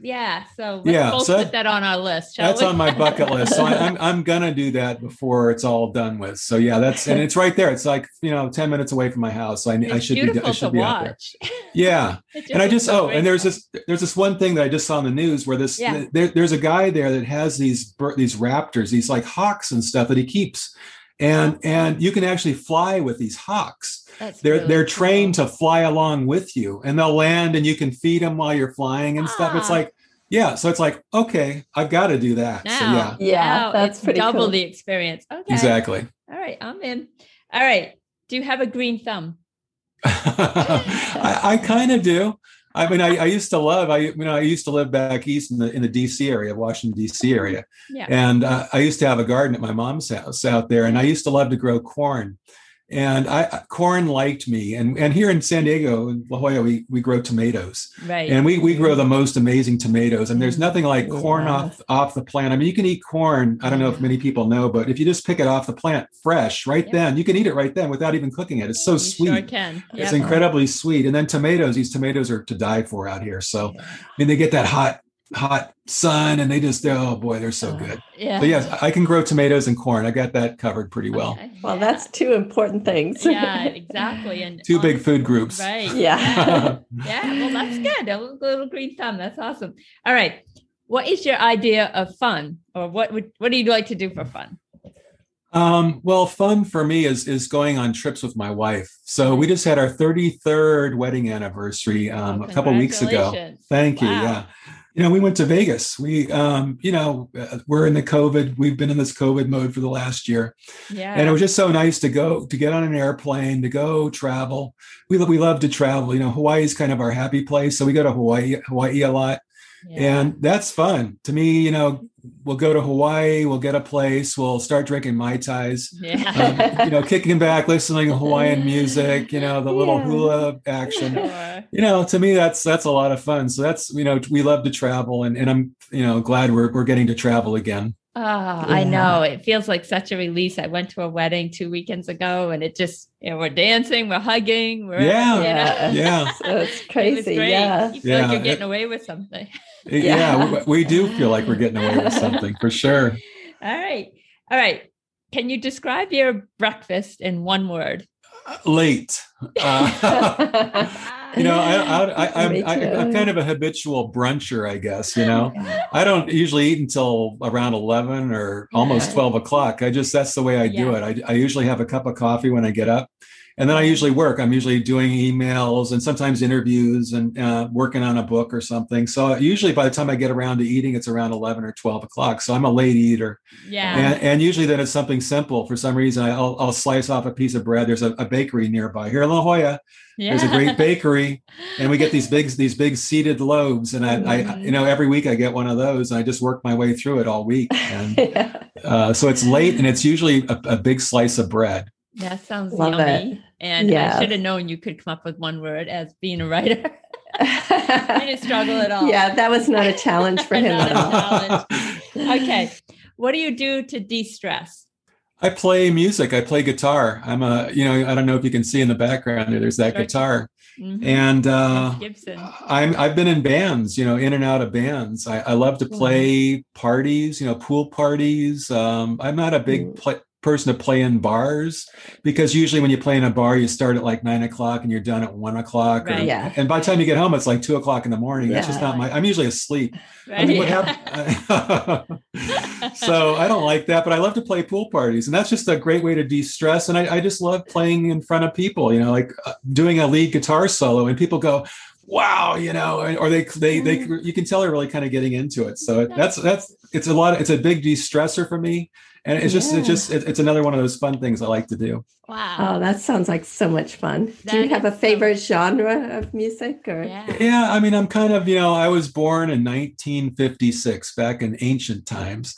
Yeah. So Yeah, so put that- on our list. That's we? on my bucket list. So I, I'm I'm gonna do that before it's all done with. So yeah, that's and it's right there. It's like you know, ten minutes away from my house. So I, I should be I should be out there. watch. Yeah, and I just so oh, and there's this there's this one thing that I just saw in the news where this Yeah. there, there's a guy there that has these these raptors, these like hawks and stuff that he keeps, and and you can actually fly with these hawks. That's They're really they're cool. trained to fly along with you, and they'll land, and you can feed them while you're flying and stuff. It's Ah. like yeah, so it's like okay, I've got to do that. So yeah. Yeah, now that's it's pretty double cool. the experience. Okay. Exactly. All right, I'm in. All right. Do you have a green thumb? I, I kind of do. I mean, I, I used to love. I you know, I used to live back east in the in the D.C. area, Washington D.C. area, Yeah. and uh, I used to have a garden at my mom's house out there, and I used to love to grow corn. And I corn liked me, and and here in San Diego, in La Jolla, we we grow tomatoes, Right. and we we grow the most amazing tomatoes. And there's Mm, nothing like corn off off the plant. I mean, you can eat corn. I don't know if many people know, but if you just pick it off the plant fresh, right Yeah. then you can eat it right then without even cooking it. It's so You sweet. Sure can. It's Yeah. incredibly sweet. And then tomatoes, these tomatoes are to die for out here. So, I mean, they get that hot, hot sun and they just, oh boy, they're so good. Yeah. So, yes, I can grow tomatoes and corn. I got that covered pretty well. Okay. Well, Yeah. that's two important things. yeah, exactly. And Two on- big food groups. Right. Yeah. yeah. Well, that's good. A little, little green thumb. That's awesome. All right. What is your idea of fun, or what would what do you like to do for fun? Um, well, fun for me is is going on trips with my wife. So we just had our 33rd wedding anniversary um, Oh, a couple weeks ago. congratulations. Thank you. Wow. Yeah. You know, we went to Vegas. We, um, you know, uh, we're in the COVID. We've been in this COVID mode for the last year. Yeah. and it was just so nice to go to get on an airplane to go travel we, we love to travel you know hawaii is kind of our happy place so we go to hawaii hawaii a lot Yeah. and that's fun to me you know we'll go to hawaii we'll get a place we'll start drinking mai tais yeah. um, you know kicking back listening to hawaiian music you know the little Yeah. hula action Sure. you know to me that's that's a lot of fun so that's you know we love to travel and, and i'm you know glad we're, we're getting to travel again Ah, I know. It feels like such a release. I went to a wedding two weekends ago and it just, you know, we're dancing, we're hugging, we're, Yeah. you know, Yeah. yeah So it's it was crazy. great. Yeah. You feel like Yeah. you're getting away with something. yeah, Yeah. we, we do feel like we're getting away with something for sure All right. All right. Can you describe your breakfast in one word? late. Uh, you know, I, I, I, I, I'm kind of a habitual bruncher, I guess. You know, I don't usually eat until around 11 or almost Yeah. 12 o'clock. I just, that's the way I do it. I, I usually have a cup of coffee when I get up. And then I usually work. I'm usually doing emails and sometimes interviews and uh, working on a book or something. So usually by the time I get around to eating, it's around 11 or 12 o'clock. So I'm a late eater. Yeah. And, and usually then it's something simple. For some reason, I'll, I'll slice off a piece of bread. There's a, a bakery nearby here in La Jolla. Yeah. There's a great bakery, and we get these big these big seeded loaves. And I, I Mm-hmm. you know every week I get one of those, and I just work my way through it all week. And Yeah. uh, so it's late, and it's usually a, a big slice of bread. That sounds Love yummy. And yeah. I should have known you could come up with one word as being a writer. you didn't struggle at all. Yeah, that was not a challenge for him at all. Okay. What do you do to de-stress? I play music. I play guitar. I'm a you know I don't know if you can see in the background there. There's that guitar, Mhm. and uh, Gibson. I'm I've been in bands, you know, in and out of bands. I, I love to play parties, you know, pool parties. Um, I'm not a big pla person to play in bars because usually when you play in a bar, you start at like nine o'clock and you're done at one o'clock. or- Right. Yeah. And by the time you get home, it's like two o'clock in the morning. That's just not my. I'm usually asleep. Right? I mean, what happened? so I don't like that, but I love to play pool parties, and that's just a great way to de-stress. And I, I just love playing in front of people. You know, like uh, doing a lead guitar solo, and people go, "Wow!" You know, or they they they you can tell they're really kind of getting into it. So that's that's it's a lot. Of, it's a big de-stressor for me, and it's just, it's just, it's another one of those fun things I like to do. Wow. Oh, that sounds like so much fun. That Do you have a favorite so... genre of music or? Yeah. yeah, I mean, I'm kind of, you know, I was born in 1956 back in ancient times.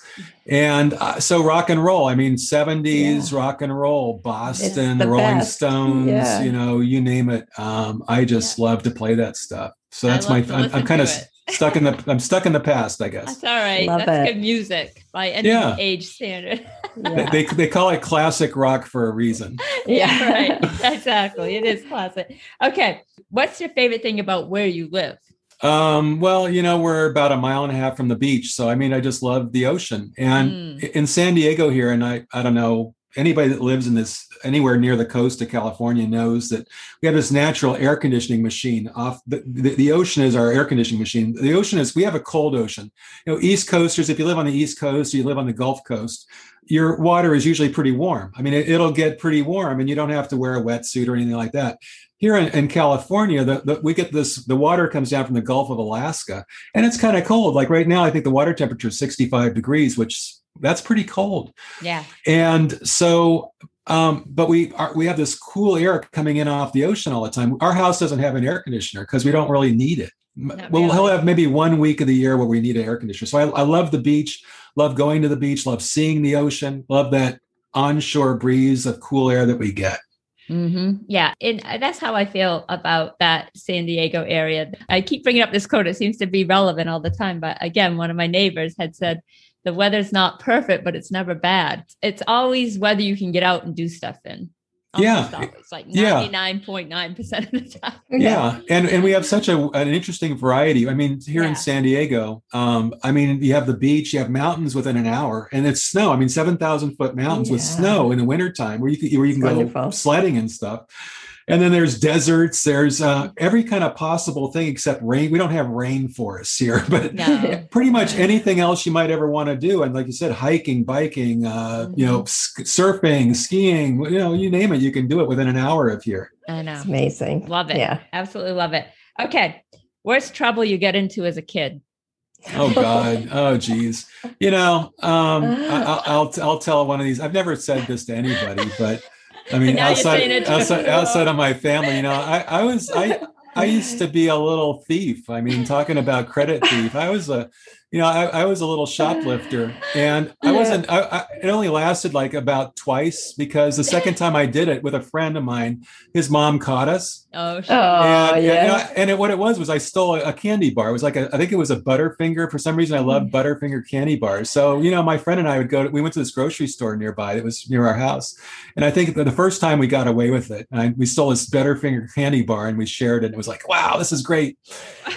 And uh, so rock and roll, I mean, 70s yeah. rock and roll, Boston, Rolling best. Stones, yeah. you know, you name it. Um, I just yeah. love to play that stuff. So that's my, I'm, I'm kind of stuck in the, I'm stuck in the past, I guess. That's all right. Love that's it. good music by any yeah. age standard. yeah. they, they call it classic rock for a reason. Yeah, right. exactly. It is classic. Okay. What's your favorite thing about where you live? Um, well, you know, we're about a mile and a half from the beach. So, I mean, I just love the ocean. And mm. in San Diego here, and I, I don't know, anybody that lives in this anywhere near the coast of California knows that we have this natural air conditioning machine off the, the, the, ocean is our air conditioning machine. The ocean is we have a cold ocean. You know, East Coasters, if you live on the East Coast, or you live on the Gulf Coast, your water is usually pretty warm. I mean, it, will get pretty warm and you don't have to wear a wetsuit or anything like that. Here in, in California, the, the, we get this, the water comes down from the Gulf of Alaska and it's kind of cold. Like right now, I think the water temperature is 65 degrees, which that's pretty cold. Yeah. And so, um, but we are, we have this cool air coming in off the ocean all the time. Our house doesn't have an air conditioner because we don't really need it. Not well, really. he'll have maybe one week of the year where we need an air conditioner. So I, I love the beach, love going to the beach, love seeing the ocean, love that onshore breeze of cool air that we get. Mm-hmm. Yeah. And uh, that's how I feel about that San Diego area. I keep bringing up this quote. It seems to be relevant all the time. But again, one of my neighbors had said, the weather's not perfect, but it's never bad. It's always whether you can get out and do stuff in. Almost yeah, always, like ninety nine point nine percent of the time. Yeah, and and we have such a an interesting variety. I mean, here yeah. in San Diego, um, I mean, you have the beach, you have mountains within an hour, and it's snow. I mean, seven thousand foot mountains yeah. with snow in the wintertime where you can where you can Wonderful. go sledding and stuff and then there's deserts there's uh, every kind of possible thing except rain we don't have rainforests here but no. pretty much anything else you might ever want to do and like you said hiking biking uh, mm-hmm. you know mm-hmm. surfing skiing you know you name it you can do it within an hour of here i know it's amazing love it yeah absolutely love it okay worst trouble you get into as a kid oh God. Oh geez. You know, um, I, will I'll tell one of these. I've never said this to anybody, but I mean, outside outside, outside of my family, you know, I, I was I I used to be a little thief. I mean, talking about credit thief, I was a you know, I, I, was a little shoplifter and I wasn't, I, I, it only lasted like about twice because the second time I did it with a friend of mine, his mom caught us. Oh, sure. and, oh, yeah. And, you know, and it, what it was was I stole a, a, candy bar. It was like, a, I think it was a Butterfinger. For some reason, I love mm. Butterfinger candy bars. So, you know, my friend and I would go, to, we went to this grocery store nearby that was near our house. And I think the first time we got away with it, I, we stole this Butterfinger candy bar and we shared it. And it was like, wow, this is great.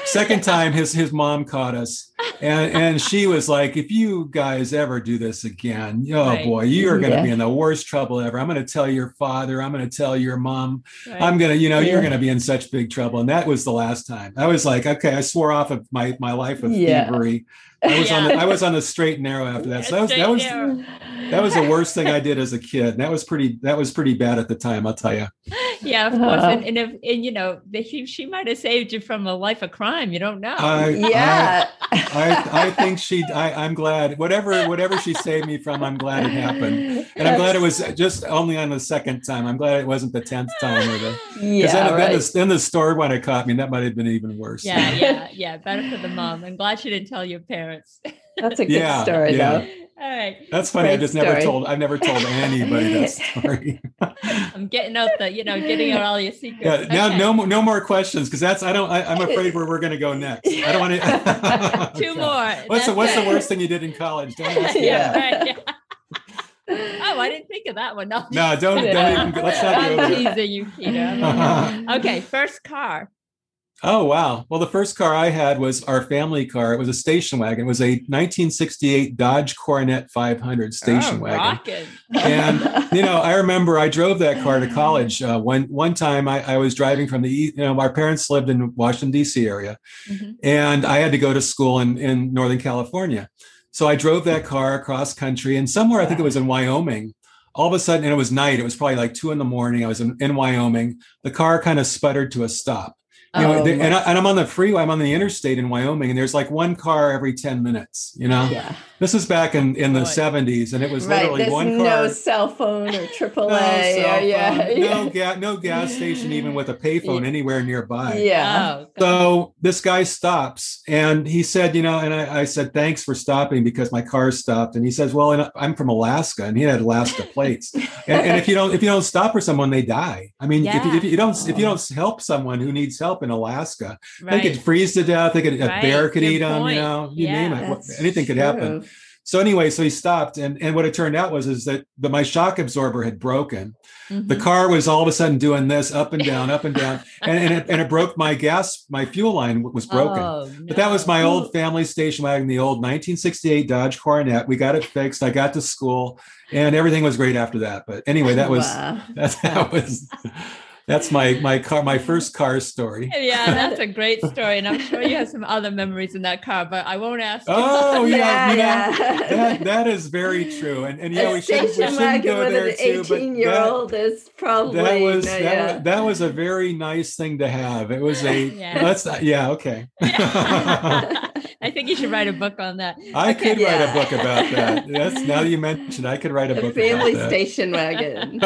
Second time, his, his mom caught us and and she was like, if you guys ever do this again, oh right. boy, you are going to yeah. be in the worst trouble ever. I'm going to tell your father. I'm going to tell your mom. Right. I'm going to, you know, yeah. you're going to be in such big trouble. And that was the last time. I was like, okay, I swore off of my my life of yeah. thievery. I was on the, I was on the straight and narrow after that. So that was that was that was the worst thing I did as a kid. That was pretty that was pretty bad at the time, I'll tell you. Yeah, of course. And, and if and you know, she, she might have saved you from a life of crime. You don't know. I, yeah. I, I, I think she I, I'm glad whatever whatever she saved me from, I'm glad it happened. And I'm glad it was just only on the second time. I'm glad it wasn't the tenth time or the yeah. Then, right. then, the, then the store when it caught me, that might have been even worse. Yeah, yeah, yeah. Better for the mom. I'm glad she didn't tell your parents. That's a good yeah, story yeah. though. All right. That's funny. Great I just story. never told I've never told anybody that story. I'm getting out the, you know, getting out all your secrets. Yeah, now okay. no no more questions because that's I don't I, am afraid where we're gonna go next. I don't want to two more. What's the what's the worst thing you did in college? Don't ask yeah, right, yeah. Oh, I didn't think of that one. No, no don't, don't even, let's not I'm teasing you, Peter. okay, first car. Oh wow! Well, the first car I had was our family car. It was a station wagon. It was a 1968 Dodge Coronet 500 station oh, wagon. and you know, I remember I drove that car to college. Uh, one one time, I, I, was driving from the you know our parents lived in Washington D.C. area, mm-hmm. and I had to go to school in in Northern California. So I drove that car across country, and somewhere I think it was in Wyoming. All of a sudden, and it was night. It was probably like two in the morning. I was in, in Wyoming. The car kind of sputtered to a stop You know, oh, and, I, and I'm on the freeway. I'm on the interstate in Wyoming, and there's like one car every ten minutes. You know, yeah. This is back in, in the Boy. 70s, and it was right. literally There's one car. No cell phone or AAA. no, yeah, yeah, no, ga- no gas station, even with a payphone anywhere nearby. Yeah. Oh, so this guy stops, and he said, you know, and I, I, said, thanks for stopping because my car stopped. And he says, well, I'm from Alaska, and he had Alaska plates. and, and, if you don't if you don't stop for someone, they die. I mean, yeah. if, you, if, you, don't if you don't help someone who needs help in Alaska, right. they could freeze to death. They could right. a bear could Good eat point. them. You know, you yeah. name it. Anything could happen. So anyway, so he stopped, and and what it turned out was is that the my shock absorber had broken. Mm-hmm. The car was all of a sudden doing this up and down, up and down, and and it, and it broke my gas. My fuel line was broken. Oh, no. But that was my old family station wagon, the old 1968 Dodge Coronet. We got it fixed. I got to school, and everything was great after that. But anyway, that was wow. that, that was that's my my car my first car story yeah that's a great story and i'm sure you have some other memories in that car but i won't ask oh yeah, yeah, yeah. That, that is very true and and yeah we should, we shouldn't go there an too 18 year old is probably that was, that, yeah. was, that was a very nice thing to have it was a yeah. that's yeah okay I think you should write a book on that. I okay. could yeah. write a book about that. That's now that you mentioned, I could write a book. Family station wagon.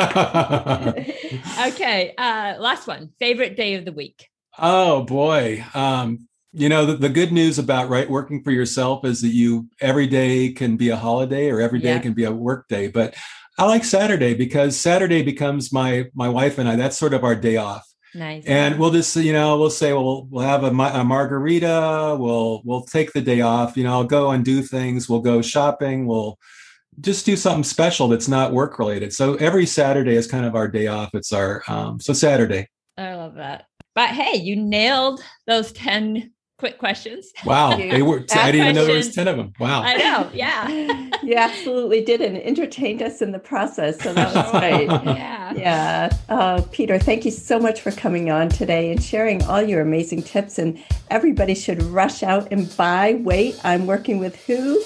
okay, uh, last one. Favorite day of the week. Oh boy. Um, you know the, the, good news about right working for yourself is that you every day can be a holiday or every day yeah. can be a work day but i like saturday because saturday becomes my my wife and i that's sort of our day off Nice. And we'll just, you know, we'll say, well, we'll have a, a, margarita. We'll we'll take the day off. You know, I'll go and do things. We'll go shopping. We'll just do something special that's not work related. So every Saturday is kind of our day off. It's our um, so Saturday. I love that. But hey, you nailed those ten quick questions. Wow. They were, I didn't even know there was 10 of them. Wow. I know. Yeah. you absolutely did and entertained us in the process. So that was great. yeah. Yeah. Uh, Peter, thank you so much for coming on today and sharing all your amazing tips. And everybody should rush out and buy Wait, I'm working with who?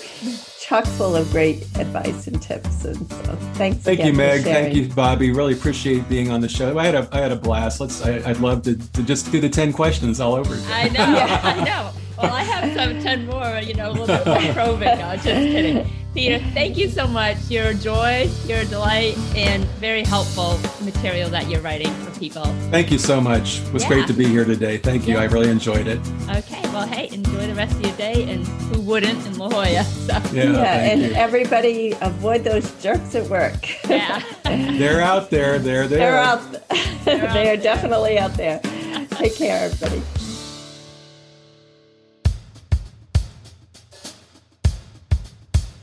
chock full of great advice and tips. And so thanks. Thank you, Meg. Thank you, Bobby. Really appreciate being on the show. I had a I had a blast. Let's. I, would love to, to just do the ten questions all over again. I know. I know. Well, I have some ten more. You know, a little bit more probing. No, just kidding. Peter, thank you so much. Your joy, your delight, and very helpful material that you're writing for people. Thank you so much. It was yeah. great to be here today. Thank you. Yeah. I really enjoyed it. Okay. Well, hey, enjoy the rest of your day, and who wouldn't in La Jolla? So. Yeah, yeah and you. everybody avoid those jerks at work. Yeah. They're out there. They're there. They're out. They're out they are there. definitely out there. Take care, everybody.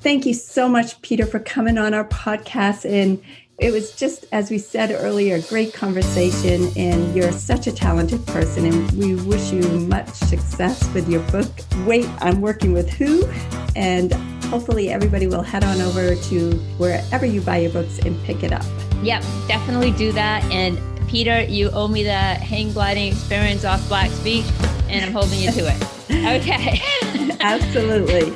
Thank you so much, Peter, for coming on our podcast. And it was just, as we said earlier, a great conversation. And you're such a talented person. And we wish you much success with your book. Wait, I'm working with who? And hopefully, everybody will head on over to wherever you buy your books and pick it up. Yep, definitely do that. And Peter, you owe me the hang gliding experience off Black's Beach, and I'm holding you to it. Okay. Absolutely.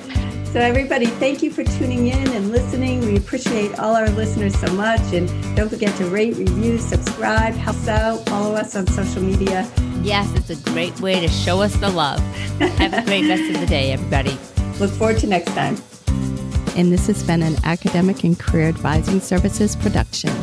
So, everybody, thank you for tuning in and listening. We appreciate all our listeners so much. And don't forget to rate, review, subscribe, help us out, follow us on social media. Yes, it's a great way to show us the love. Have a great rest of the day, everybody. Look forward to next time. And this has been an academic and career advising services production.